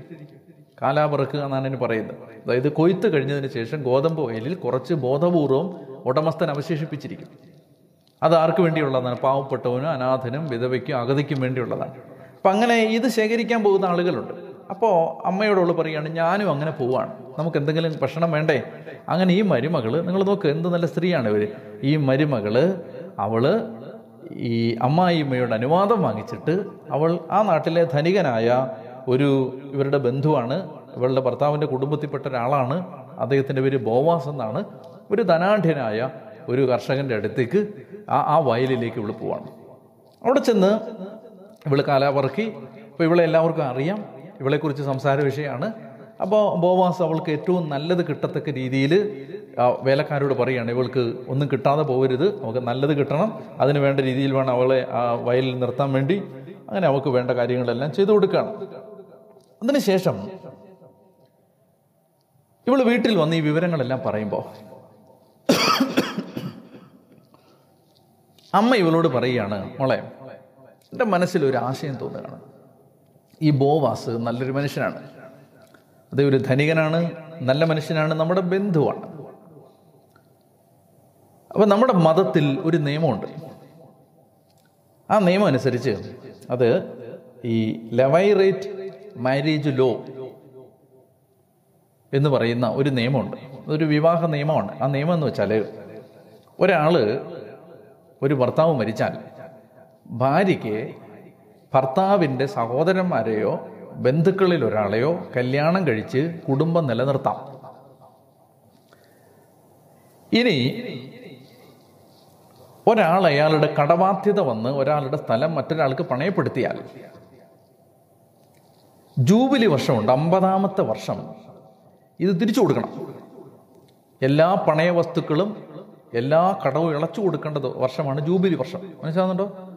കാലാപിറക്കുക എന്നാണ് എന്നെ പറയുന്നത്. അതായത് കൊയ്ത്ത് കഴിഞ്ഞതിന് ശേഷം ഗോതമ്പ് വയലിൽ കുറച്ച് ബോധപൂർവം ഉടമസ്ഥൻ അവശേഷിപ്പിച്ചിരിക്കും. അത് ആർക്ക് വേണ്ടിയുള്ളതാണ്? പാവപ്പെട്ടവനും അനാഥനും വിധവയ്ക്കും അഗതിക്കും വേണ്ടിയുള്ളതാണ്. അപ്പം അങ്ങനെ ഇത് ശേഖരിക്കാൻ പോകുന്ന ആളുകളുണ്ട്. അപ്പോൾ അമ്മയോടുള്ള പറയുകയാണ് ഞാനും അങ്ങനെ പോവാണ്. നമുക്ക് എന്തെങ്കിലും ഭക്ഷണം വേണ്ടേ? അങ്ങനെ ഈ മരുമകൾ നിങ്ങൾ നോക്ക് എന്ത് നല്ല സ്ത്രീയാണ് ഇവർ ഈ മരുമകൾ അവൾ ഈ അമ്മായിമ്മയുടെ അനുവാദം വാങ്ങിച്ചിട്ട് അവൾ ആ നാട്ടിലെ ധനികനായ ഒരു ഇവരുടെ ബന്ധുവാണ്. ഇവളുടെ ഭർത്താവിന്റെ കുടുംബത്തിൽപ്പെട്ട ഒരാളാണ്. അദ്ദേഹത്തിന്റെ പേര് ബോവാസ് എന്നാണ്. ഒരു ധനാഢ്യനായ ഒരു കർഷകന്റെ അടുത്തേക്ക് ആ ആ വയലിലേക്ക് ഇവൾ പോവാണ്. അവിടെ ചെന്ന് ഇവൾ കാലാവർക്കി അപ്പോൾ ഇവളെ എല്ലാവർക്കും അറിയാം. ഇവളെക്കുറിച്ച് സംസാര വിഷയമാണ്. അപ്പോൾ ബോവാസ് അവൾക്ക് ഏറ്റവും നല്ലത് കിട്ടത്തക്ക രീതിയിൽ വേലക്കാരോട് പറയുകയാണ് ഇവൾക്ക് ഒന്നും കിട്ടാതെ പോകരുത് അവൾക്ക് നല്ലത് കിട്ടണം അതിന് വേണ്ട രീതിയിൽ വേണം അവളെ ആ വയലിൽ നിർത്താൻ വേണ്ടി. അങ്ങനെ അവൾക്ക് വേണ്ട കാര്യങ്ങളെല്ലാം ചെയ്തു കൊടുക്കുകയാണ്. അതിനുശേഷം ഇവൾ വീട്ടിൽ വന്ന് ഈ വിവരങ്ങളെല്ലാം പറയുമ്പോൾ അമ്മ ഇവളോട് പറയുകയാണ് മോളെ എന്റെ മനസ്സിൽ ഒരു ആശയം തോന്നുകയാണ്. ഈ ബോവാസ് നല്ലൊരു മനുഷ്യനാണ്. അതേ ഒരു ധനികനാണ് നല്ല മനുഷ്യനാണ് നമ്മുടെ ബന്ധുവാണ്. അപ്പം നമ്മുടെ മതത്തിൽ ഒരു നിയമമുണ്ട്. ആ നിയമം അനുസരിച്ച് അത് ഈ ലെവൈറേറ്റ് മാരേജ് ലോ എന്ന് പറയുന്ന ഒരു നിയമമുണ്ട്. അതൊരു വിവാഹ നിയമമാണ്. ആ നിയമം എന്ന് വെച്ചാൽ ഒരാൾ ഒരു ഭർത്താവ് മരിച്ചാൽ ഭാര്യയ്ക്ക് ഭർത്താവിന്റെ സഹോദരന്മാരെയോ ബന്ധുക്കളിൽ ഒരാളെയോ കല്യാണം കഴിച്ച് കുടുംബം നിലനിർത്താം. ഇനി ഒരാൾ അയാളുടെ കടബാധ്യത വന്ന് ഒരാളുടെ സ്ഥലം മറ്റൊരാൾക്ക് പണയപ്പെടുത്തിയാൽ. ജൂബിലി വർഷമുണ്ട് അമ്പതാമത്തെ വർഷം. ഇത് തിരിച്ചു കൊടുക്കണം. എല്ലാ പണയ വസ്തുക്കളും എല്ലാ കടവും ഇളച്ചു കൊടുക്കേണ്ടത് വർഷമാണ് ജൂബിലി വർഷം. മനസ്സിലാകുന്നുണ്ടോ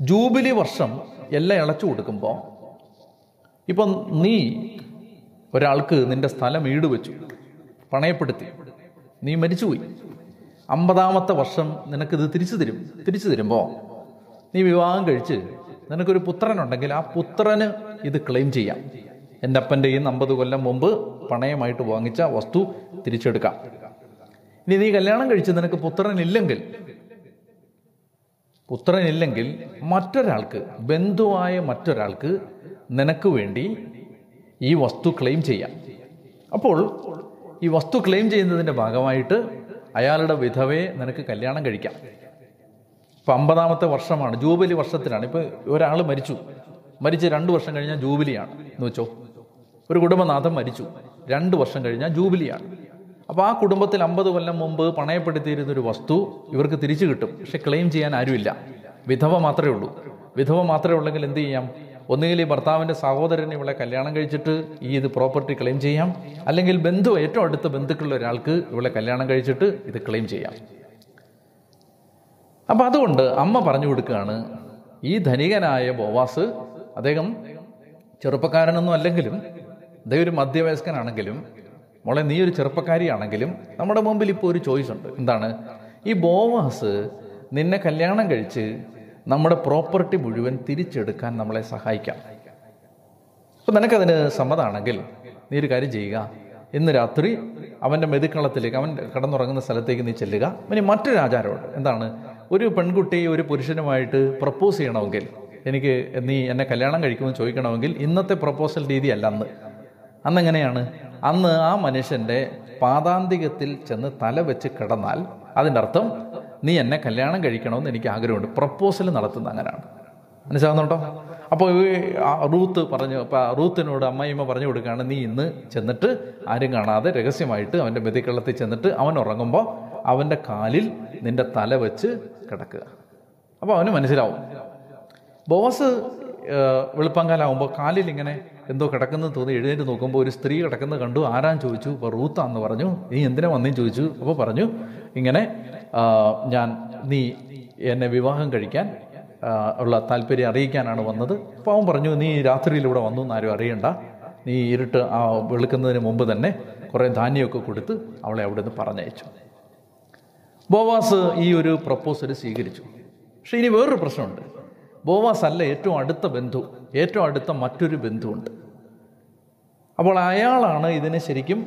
ജൂബിലി വർഷം എല്ലാം ഇളച്ചു കൊടുക്കുമ്പോൾ ഇപ്പം നീ ഒരാൾക്ക് നിന്റെ സ്ഥലം ഈടുവെച്ചു പണയപ്പെടുത്തി. നീ മരിച്ചുപോയി. അമ്പതാമത്തെ വർഷം നിനക്കിത് തിരിച്ചു തരും തിരിച്ചു തരുമ്പോൾ നീ വിവാഹം കഴിച്ച് നിനക്കൊരു പുത്രനുണ്ടെങ്കിൽ ആ പുത്രന് ഇത് ക്ലെയിം ചെയ്യാം. എന്റെ അപ്പന്റെയും അമ്പത് കൊല്ലം മുമ്പ് പണയമായിട്ട് വാങ്ങിച്ച വസ്തു തിരിച്ചെടുക്കാം. ഇനി നീ കല്യാണം കഴിച്ച് നിനക്ക് പുത്രനില്ലെങ്കിൽ പുത്രനില്ലെങ്കിൽ മറ്റൊരാൾക്ക് ബന്ധുവായ മറ്റൊരാൾക്ക് നിനക്ക് വേണ്ടി ഈ വസ്തു ക്ലെയിം ചെയ്യാം. അപ്പോൾ ഈ വസ്തു ക്ലെയിം ചെയ്യുന്നതിന്റെ ഭാഗമായിട്ട് അയാളുടെ വിധവയെ നിനക്ക് കല്യാണം കഴിക്കാം. ഇപ്പം അമ്പതാമത്തെ വർഷമാണ് ജൂബിലി വർഷത്തിലാണ്. ഇപ്പോൾ ഒരാൾ മരിച്ചു. മരിച്ച് രണ്ട് വർഷം കഴിഞ്ഞാൽ ജൂബിലിയാണ്. എന്ന് വെച്ചോ? ഒരു കുടുംബനാഥൻ മരിച്ചു. രണ്ട് വർഷം കഴിഞ്ഞാൽ ജൂബിലിയാണ്. അപ്പോൾ ആ കുടുംബത്തിൽ അമ്പത് കൊല്ലം മുമ്പ് പണയപ്പെടുത്തിയിരുന്ന ഒരു വസ്തു ഇവർക്ക് തിരിച്ചു കിട്ടും. പക്ഷെ ക്ലെയിം ചെയ്യാൻ ആരുമില്ല. വിധവ മാത്രമേ ഉള്ളൂ. വിധവ മാത്രമേ ഉള്ളെങ്കിൽ എന്ത് ചെയ്യാം? ഒന്നുകിൽ ഈ ഭർത്താവിന്റെ സഹോദരൻ ഇവളെ കല്യാണം കഴിച്ചിട്ട് ഈ ഇത് പ്രോപ്പർട്ടി ക്ലെയിം ചെയ്യാം. അല്ലെങ്കിൽ ബന്ധു ഏറ്റവും അടുത്ത ബന്ധുക്കളുള്ള ഒരാൾക്ക് ഇവളെ കല്യാണം കഴിച്ചിട്ട് ഇത് ക്ലെയിം ചെയ്യാം. അപ്പം അതുകൊണ്ട് അമ്മ പറഞ്ഞു കൊടുക്കുകയാണ് ഈ ധനികനായ ബോവാസ് അദ്ദേഹം ചെറുപ്പക്കാരനൊന്നും അല്ലെങ്കിലും അദ്ദേഹം ഒരു മധ്യവയസ്കനാണെങ്കിലും മോളെ നീ ഒരു ചെറുപ്പക്കാരിയാണെങ്കിലും നമ്മുടെ മുമ്പിൽ ഇപ്പോൾ ഒരു ചോയ്സ് ഉണ്ട്. എന്താണ്? ഈ ബോവാസ് നിന്നെ കല്യാണം കഴിച്ച് നമ്മുടെ പ്രോപ്പർട്ടി മുഴുവൻ തിരിച്ചെടുക്കാൻ നമ്മളെ സഹായിക്കാം. അപ്പം നിനക്കതിന് സമ്മതമാണെങ്കിൽ നീ ഒരു കാര്യം ചെയ്യുക. ഇന്ന് രാത്രി അവന്റെ മെതുക്കളത്തിലേക്ക് അവൻ കടന്നുറങ്ങുന്ന സ്ഥലത്തേക്ക് നീ ചെല്ലുക. ഇനി മറ്റൊരു ആചാരമുണ്ട്. എന്താണ്? ഒരു പെൺകുട്ടി ഒരു പുരുഷനുമായിട്ട് പ്രപ്പോസ് ചെയ്യണമെങ്കിൽ എനിക്ക് നീ എന്നെ കല്യാണം കഴിക്കുമെന്ന് ചോദിക്കണമെങ്കിൽ ഇന്നത്തെ പ്രപ്പോസൽ രീതി അല്ല അന്ന്. അന്ന് എങ്ങനെയാണ് അന്ന് ആ മനുഷ്യന്റെ പാതാന്തികത്തിൽ ചെന്ന് തല വെച്ച് കിടന്നാൽ അതിന്റെ അർത്ഥം നീ എന്നെ കല്യാണം കഴിക്കണമെന്ന് എനിക്ക് ആഗ്രഹമുണ്ട്. പ്രപ്പോസൽ നടത്തുന്ന അങ്ങനെയാണ് മനസ്സിലാകുന്നുണ്ടോ അപ്പോൾ ഈ റൂത്ത് പറഞ്ഞു റൂത്തിനോട് അമ്മയമ്മ പറഞ്ഞു കൊടുക്കുകയാണ് നീ ഇന്ന് ചെന്നിട്ട് ആരും കാണാതെ രഹസ്യമായിട്ട് അവന്റെ മെതിക്കള്ളത്തിൽ ചെന്നിട്ട് അവൻ ഉറങ്ങുമ്പോൾ അവന്റെ കാലിൽ നിന്റെ തല വെച്ച് കിടക്കുക. അപ്പോൾ അവന് മനസ്സിലാവും. ബോസ് വെളുപ്പങ്കാലാവുമ്പോൾ കാലിൽ ഇങ്ങനെ എന്തോ കിടക്കുന്നത് തോന്നി എഴുന്നേറ്റ് നോക്കുമ്പോൾ ഒരു സ്ത്രീ കിടക്കുന്നത് കണ്ടു. ആരാൻ ചോദിച്ചു? ഇപ്പോൾ റൂത്താന്ന് പറഞ്ഞു. നീ എന്തിനാ വന്നേന്ന് ചോദിച്ചു? അപ്പോൾ പറഞ്ഞു ഇങ്ങനെ ഞാൻ നീ എന്നെ വിവാഹം കഴിക്കാൻ ഉള്ള താല്പര്യം അറിയിക്കാനാണ് വന്നത്. അവൻ പറഞ്ഞു നീ രാത്രിയിൽ ഇവിടെ വന്നു എന്നാരും അറിയണ്ട. നീ ഇരുട്ട് ആ വെളുക്കുന്നതിന് മുമ്പ് തന്നെ കുറേ ധാന്യമൊക്കെ കൊടുത്ത് അവളെ അവിടെ നിന്ന് പറഞ്ഞയച്ചു. ബോവാസ് ഈ ഒരു പ്രപ്പോസൽ സ്വീകരിച്ചു. പക്ഷേ ഇനി വേറൊരു പ്രശ്നമുണ്ട്. ബോവാസ് അല്ല ഏറ്റവും അടുത്ത ബന്ധു ഏറ്റവും അടുത്ത മറ്റൊരു ബന്ധുവുണ്ട്. അപ്പോൾ അയാളാണ് ഇതിനെ ശരിക്കും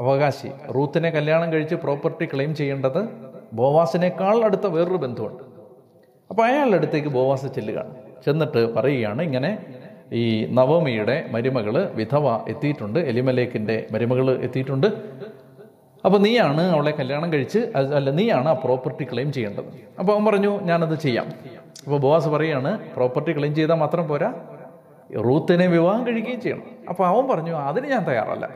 അവകാശി. റൂത്തിനെ കല്യാണം കഴിച്ച് പ്രോപ്പർട്ടി ക്ലെയിം ചെയ്യേണ്ടത് ബോവാസിനേക്കാൾ അടുത്ത വേറൊരു ബന്ധമുണ്ട് അപ്പോൾ അയാളുടെ അടുത്തേക്ക് ബോവാസ് ചെല്ലുകയാണ്. ചെന്നിട്ട് പറയുകയാണ് ഇങ്ങനെ ഈ നവമിയുടെ മരുമകൾ വിധവ എത്തിയിട്ടുണ്ട് എലിമലേക്കിന്റെ മരുമകൾ എത്തിയിട്ടുണ്ട്. അപ്പോൾ നീയാണ് അവളെ കല്യാണം കഴിച്ച് അല്ല നീയാണ് ആ പ്രോപ്പർട്ടി ക്ലെയിം ചെയ്യേണ്ടത്. അപ്പോൾ അവൻ പറഞ്ഞു ഞാനത് ചെയ്യാം. അപ്പോൾ ബോവാസ് പറയുകയാണ് പ്രോപ്പർട്ടി ക്ലെയിം ചെയ്താൽ മാത്രം പോരാ റൂത്തിനെ വിവാഹം കഴിക്കുകയും ചെയ്യണം. അപ്പോൾ അവൻ പറഞ്ഞു അതിന് ഞാൻ തയ്യാറല്ല.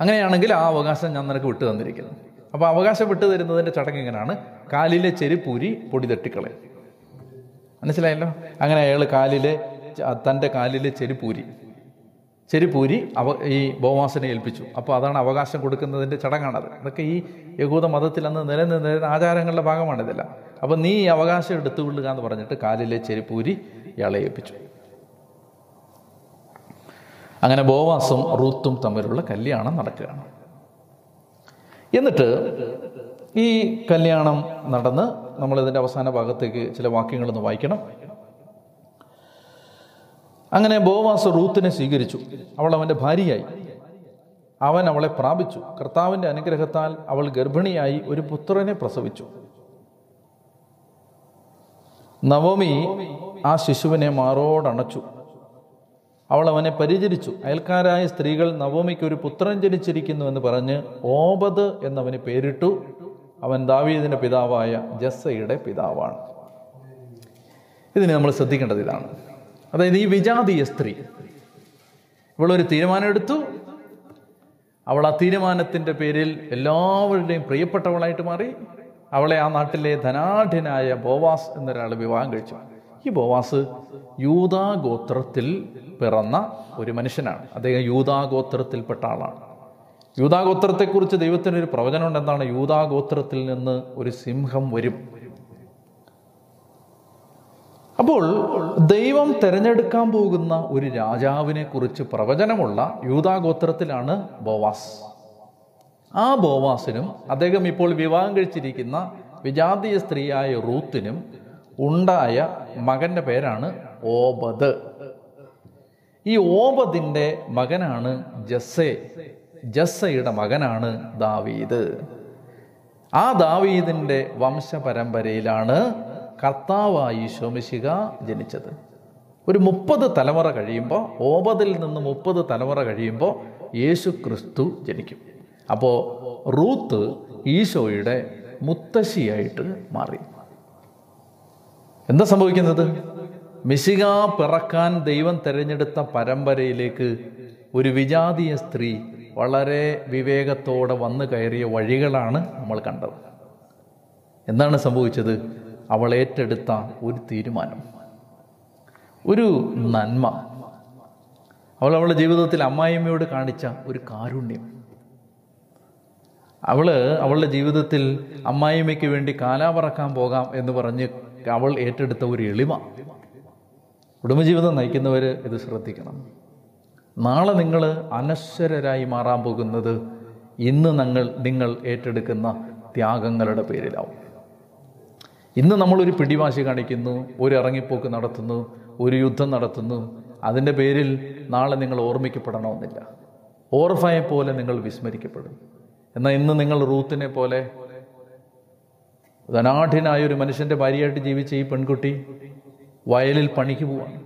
അങ്ങനെയാണെങ്കിൽ ആ അവകാശം ഞാൻ നിനക്ക് വിട്ടു തന്നിരിക്കുന്നു. അപ്പോൾ അവകാശം വിട്ടു തരുന്നതിന്റെ ചടങ്ങ് ഇങ്ങനെയാണ് കാലിലെ ചെരുപ്പൂരി പൊടി തട്ടിക്കളയും മനസ്സിലായല്ലോ? അങ്ങനെ അയാൾ കാലിലെ തന്റെ കാലിലെ ചെരുപ്പൂരി ചെരുപ്പൂരി അവ ഈ ബോമാസിനെ ഏൽപ്പിച്ചു. അപ്പോൾ അതാണ് അവകാശം കൊടുക്കുന്നതിന്റെ ചടങ്ങാണത്. അതൊക്കെ ഈ യഹൂദ മതത്തിൽ അന്ന് നിലനിന്നിരുന്ന ആചാരങ്ങളുടെ ഭാഗമാണിതെല്ലാം അപ്പോൾ നീ ഈ അവകാശം എടുത്തുകൊള്ളുക എന്ന് പറഞ്ഞിട്ട് കാലിലെ ചെരുപ്പൂരി ഇയാളെ ഏൽപ്പിച്ചു. അങ്ങനെ ബോവാസും റൂത്തും തമ്മിലുള്ള കല്യാണം നടക്കുകയാണ്. എന്നിട്ട് ഈ കല്യാണം നടന്ന് നമ്മളിതിന്റെ അവസാന ഭാഗത്തേക്ക് ചില വാക്യങ്ങളൊന്ന് വായിക്കണം. അങ്ങനെ ബോവാസ് റൂത്തിനെ സ്വീകരിച്ചു. അവൾ അവന്റെ ഭാര്യയായി. അവൻ അവളെ പ്രാപിച്ചു. കർത്താവിന്റെ അനുഗ്രഹത്താൽ അവൾ ഗർഭിണിയായി ഒരു പുത്രനെ പ്രസവിച്ചു. നവമി ആ ശിശുവിനെ മാറോടണച്ചു. അവൾ അവനെ പരിചരിച്ചു. അയൽക്കാരായ സ്ത്രീകൾ നവോമിക്ക് ഒരു പുത്രൻ ജനിച്ചിരിക്കുന്നു എന്ന് പറഞ്ഞ് ഓബദ് എന്നവന് പേരിട്ടു. അവൻ ദാവീദിന്റെ പിതാവായ ജസ്സയുടെ പിതാവാണ്. ഇതിന് നമ്മൾ ശ്രദ്ധിക്കേണ്ടത് ഇതാണ് അതായത് ഈ വിജാതീയ സ്ത്രീ ഇവളൊരു തീരുമാനം എടുത്തു അവൾ ആ തീരുമാനത്തിന്റെ പേരിൽ എല്ലാവരുടെയും പ്രിയപ്പെട്ടവളായിട്ട് മാറി. അവളെ ആ നാട്ടിലെ ധനാഢ്യനായ ബോവാസ് എന്നൊരാൾ വിവാഹം കഴിച്ചു. ഈ ബോവാസ് യൂതാഗോത്രത്തിൽ പിറന്ന ഒരു മനുഷ്യനാണ്. അദ്ദേഹം യൂതാഗോത്രത്തിൽപ്പെട്ട ആളാണ്. യൂതാഗോത്രത്തെക്കുറിച്ച് ദൈവത്തിനൊരു പ്രവചനമുണ്ട് എന്താണ് യൂതാഗോത്രത്തിൽ നിന്ന് ഒരു സിംഹം വരും. അപ്പോൾ ദൈവം തിരഞ്ഞെടുക്കാൻ പോകുന്ന ഒരു രാജാവിനെ കുറിച്ച് പ്രവചനമുള്ള യൂതാഗോത്രത്തിലാണ് ബോവാസ്. ആ ബോവാസിനും അദ്ദേഹം ഇപ്പോൾ വിവാഹം കഴിച്ചിരിക്കുന്ന വിജാതീയ സ്ത്രീയായ റൂത്തിനും ഉണ്ടായ മകന്റെ പേരാണ് ഓബദ്. ഈ ഓബദിന്റെ മകനാണ് ജസ്സെ. ജസ്സയുടെ മകനാണ് ദാവീദ്. ആ ദാവീദിന്റെ വംശപരമ്പരയിലാണ് കർത്താവായി ശോമിശിക ജനിച്ചത്. ഒരു മുപ്പത് തലമുറ കഴിയുമ്പോൾ ഓബദിൽ നിന്ന് മുപ്പത് തലമുറ കഴിയുമ്പോൾ യേശു ക്രിസ്തു ജനിക്കും. അപ്പോൾ റൂത്ത് ഈശോയുടെ മുത്തശ്ശിയായിട്ട് മാറി. എന്താ സംഭവിക്കുന്നത്? മിശിക പിറക്കാൻ ദൈവം തിരഞ്ഞെടുത്ത പരമ്പരയിലേക്ക് ഒരു വിജാതീയ സ്ത്രീ വളരെ വിവേകത്തോടെ വന്നു കയറിയ വഴികളാണ് നമ്മൾ കണ്ടത്. എന്താണ് സംഭവിച്ചത്? അവൾ ഏറ്റെടുത്ത ഒരു തീരുമാനം. ഒരു നന്മ. അവൾ അവളുടെ ജീവിതത്തിൽ അമ്മായിയമ്മയോട് കാണിച്ച ഒരു കാരുണ്യം. അവൾ അവളുടെ ജീവിതത്തിൽ അമ്മായിയമ്മയ്ക്ക് വേണ്ടി കാലാപറക്കാൻ പോകാം എന്ന് പറഞ്ഞ് അവൾ ഏറ്റെടുത്ത ഒരു എളിമ. കുടുംബജീവിതം നയിക്കുന്നവർ ഇത് ശ്രദ്ധിക്കണം. നാളെ നിങ്ങൾ അനശ്വരരായി മാറാൻ പോകുന്നത് ഇന്ന് നിങ്ങൾ നിങ്ങൾ ഏറ്റെടുക്കുന്ന ത്യാഗങ്ങളുടെ പേരിലാവും. ഇന്ന് നമ്മളൊരു പിടിവാശി കാണിക്കുന്നു ഒരു ഇറങ്ങിപ്പോക്ക് നടത്തുന്നു ഒരു യുദ്ധം നടത്തുന്നു. അതിന്റെ പേരിൽ നാളെ നിങ്ങൾ ഓർമ്മിക്കപ്പെടണമെന്നില്ല. ഓർഫയെ പോലെ നിങ്ങൾ വിസ്മരിക്കപ്പെടും. എന്നാൽ ഇന്ന് നിങ്ങൾ റൂത്തിനെ പോലെ ധനാഠ്യനായ ഒരു മനുഷ്യന്റെ ഭാര്യയായിട്ട് ജീവിച്ച ഈ പെൺകുട്ടി വയലിൽ പണിക്ക് പോവാണ്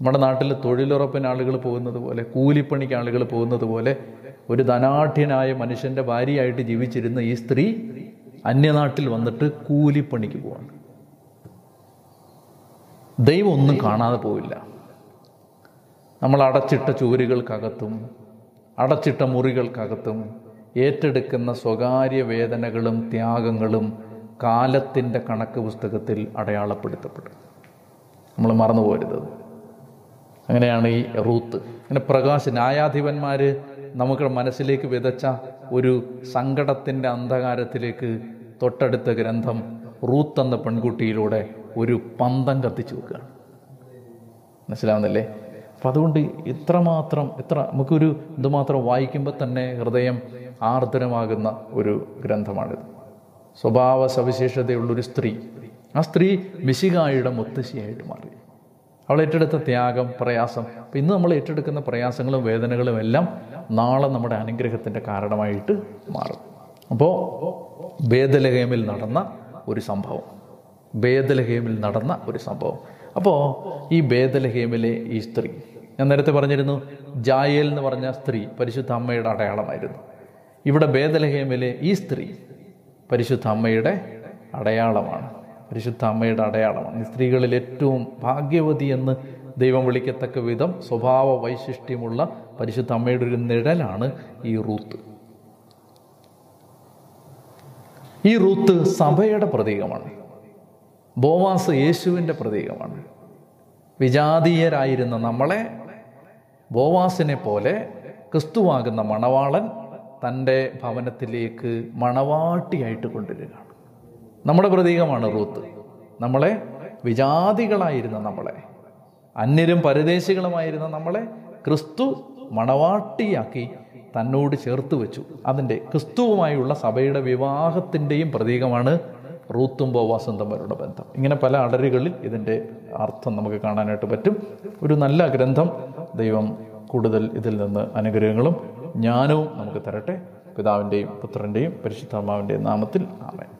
നമ്മുടെ നാട്ടിൽ തൊഴിലുറപ്പിന് ആളുകൾ പോകുന്നത് പോലെ കൂലിപ്പണിക്ക് ആളുകൾ പോകുന്നത് പോലെ ഒരു ധനാഠ്യനായ മനുഷ്യന്റെ ഭാര്യയായിട്ട് ജീവിച്ചിരുന്ന ഈ സ്ത്രീ അന്യനാട്ടിൽ വന്നിട്ട് കൂലിപ്പണിക്ക് പോവാണ്. ദൈവം ഒന്നും കാണാതെ പോവില്ല. നമ്മൾ അടച്ചിട്ട ചുവരുകൾക്കകത്തും അടച്ചിട്ട മുറികൾക്കകത്തും ഏറ്റെടുക്കുന്ന സ്വകാര്യ വേദനകളും ത്യാഗങ്ങളും കാലത്തിന്റെ കണക്ക് പുസ്തകത്തിൽ അടയാളപ്പെടുത്തപ്പെടും. നമ്മൾ മറന്നു പോരുത് അങ്ങനെയാണ് ഈ റൂത്ത്. അങ്ങനെ പ്രകാശ് ന്യായാധിപന്മാർ നമുക്ക് മനസ്സിലേക്ക് വിതച്ച ഒരു സങ്കടത്തിന്റെ അന്ധകാരത്തിലേക്ക് തൊട്ടടുത്ത ഗ്രന്ഥം റൂത്ത് എന്ന പെൺകുട്ടിയിലൂടെ ഒരു പന്തം കത്തിച്ചു വെക്കുകയാണ്. മനസ്സിലാവുന്നില്ലേ? അപ്പം അതുകൊണ്ട് ഇത്രമാത്രം ഇത്ര നമുക്കൊരു ഇതുമാത്രം വായിക്കുമ്പോൾ തന്നെ ഹൃദയം ആർദ്രമാകുന്ന ഒരു ഗ്രന്ഥമാണിത്. സ്വഭാവ സവിശേഷതയുള്ളൊരു സ്ത്രീ. ആ സ്ത്രീ മിശികായുടെ മുത്തശ്ശിയായിട്ട് മാറി. അവൾ ഏറ്റെടുത്ത ത്യാഗം പ്രയാസം ഇന്ന് നമ്മൾ ഏറ്റെടുക്കുന്ന പ്രയാസങ്ങളും വേദനകളും എല്ലാം നാളെ നമ്മുടെ അനുഗ്രഹത്തിന്റെ കാരണമായിട്ട് മാറും. അപ്പോൾ ബേദലഹേമിൽ നടന്ന ഒരു സംഭവം. ബേദലഹേമിൽ നടന്ന ഒരു സംഭവം. അപ്പോൾ ഈ ബേദലഹേമിലെ ഈ സ്ത്രീ ഞാൻ നേരത്തെ പറഞ്ഞിരുന്നു ജായേൽ എന്ന് പറഞ്ഞ സ്ത്രീ പരിശുദ്ധ അമ്മയുടെ അടയാളമായിരുന്നു. ഇവിടെ ബേദലഹേമിലെ ഈ സ്ത്രീ പരിശുദ്ധ അമ്മയുടെ അടയാളമാണ്. പരിശുദ്ധ അമ്മയുടെ അടയാളമാണ്. സ്ത്രീകളിൽ ഏറ്റവും ഭാഗ്യവതി എന്ന് ദൈവം വിളിക്കത്തക്ക വിധം സ്വഭാവ വൈശിഷ്ട്യമുള്ള പരിശുദ്ധ അമ്മയുടെ ഒരു നിഴലാണ് ഈ റൂത്ത്. ഈ റൂത്ത് സഭയുടെ പ്രതീകമാണ്. ബോവാസ് യേശുവിന്റെ പ്രതീകമാണ്. വിജാതീയരായിരുന്ന നമ്മളെ ബോവാസിനെ പോലെ ക്രിസ്തുവാകുന്ന മണവാളൻ തന്റെ ഭവനത്തിലേക്ക് മണവാട്ടിയായിട്ട് കൊണ്ടുവരികയാണ്. നമ്മുടെ പ്രതീകമാണ് റൂത്ത്. നമ്മളെ വിജാതികളായിരുന്ന നമ്മളെ അന്യരും പരദേശികളുമായിരുന്ന നമ്മളെ ക്രിസ്തു മണവാട്ടിയാക്കി തന്നോട് ചേർത്ത് വെച്ചു. അതിന്റെ ക്രിസ്തുവുമായുള്ള സഭയുടെ വിവാഹത്തിന്റെയും പ്രതീകമാണ് റൂത്തും തമ്മിലുള്ള ബന്ധം. ഇങ്ങനെ പല അടരുകളിൽ ഇതിന്റെ അർത്ഥം നമുക്ക് കാണാനായിട്ട് പറ്റും. ഒരു നല്ല ഗ്രന്ഥം ദൈവം കൂടുതൽ ഇതിൽ നിന്ന് അനുഗ്രഹങ്ങളും ജ്ഞാനവും നമുക്ക് തരട്ടെ. പിതാവിന്റെയും പുത്രന്റെയും പരിശുദ്ധാത്മാവിന്റെയും നാമത്തിൽ ആമേൻ.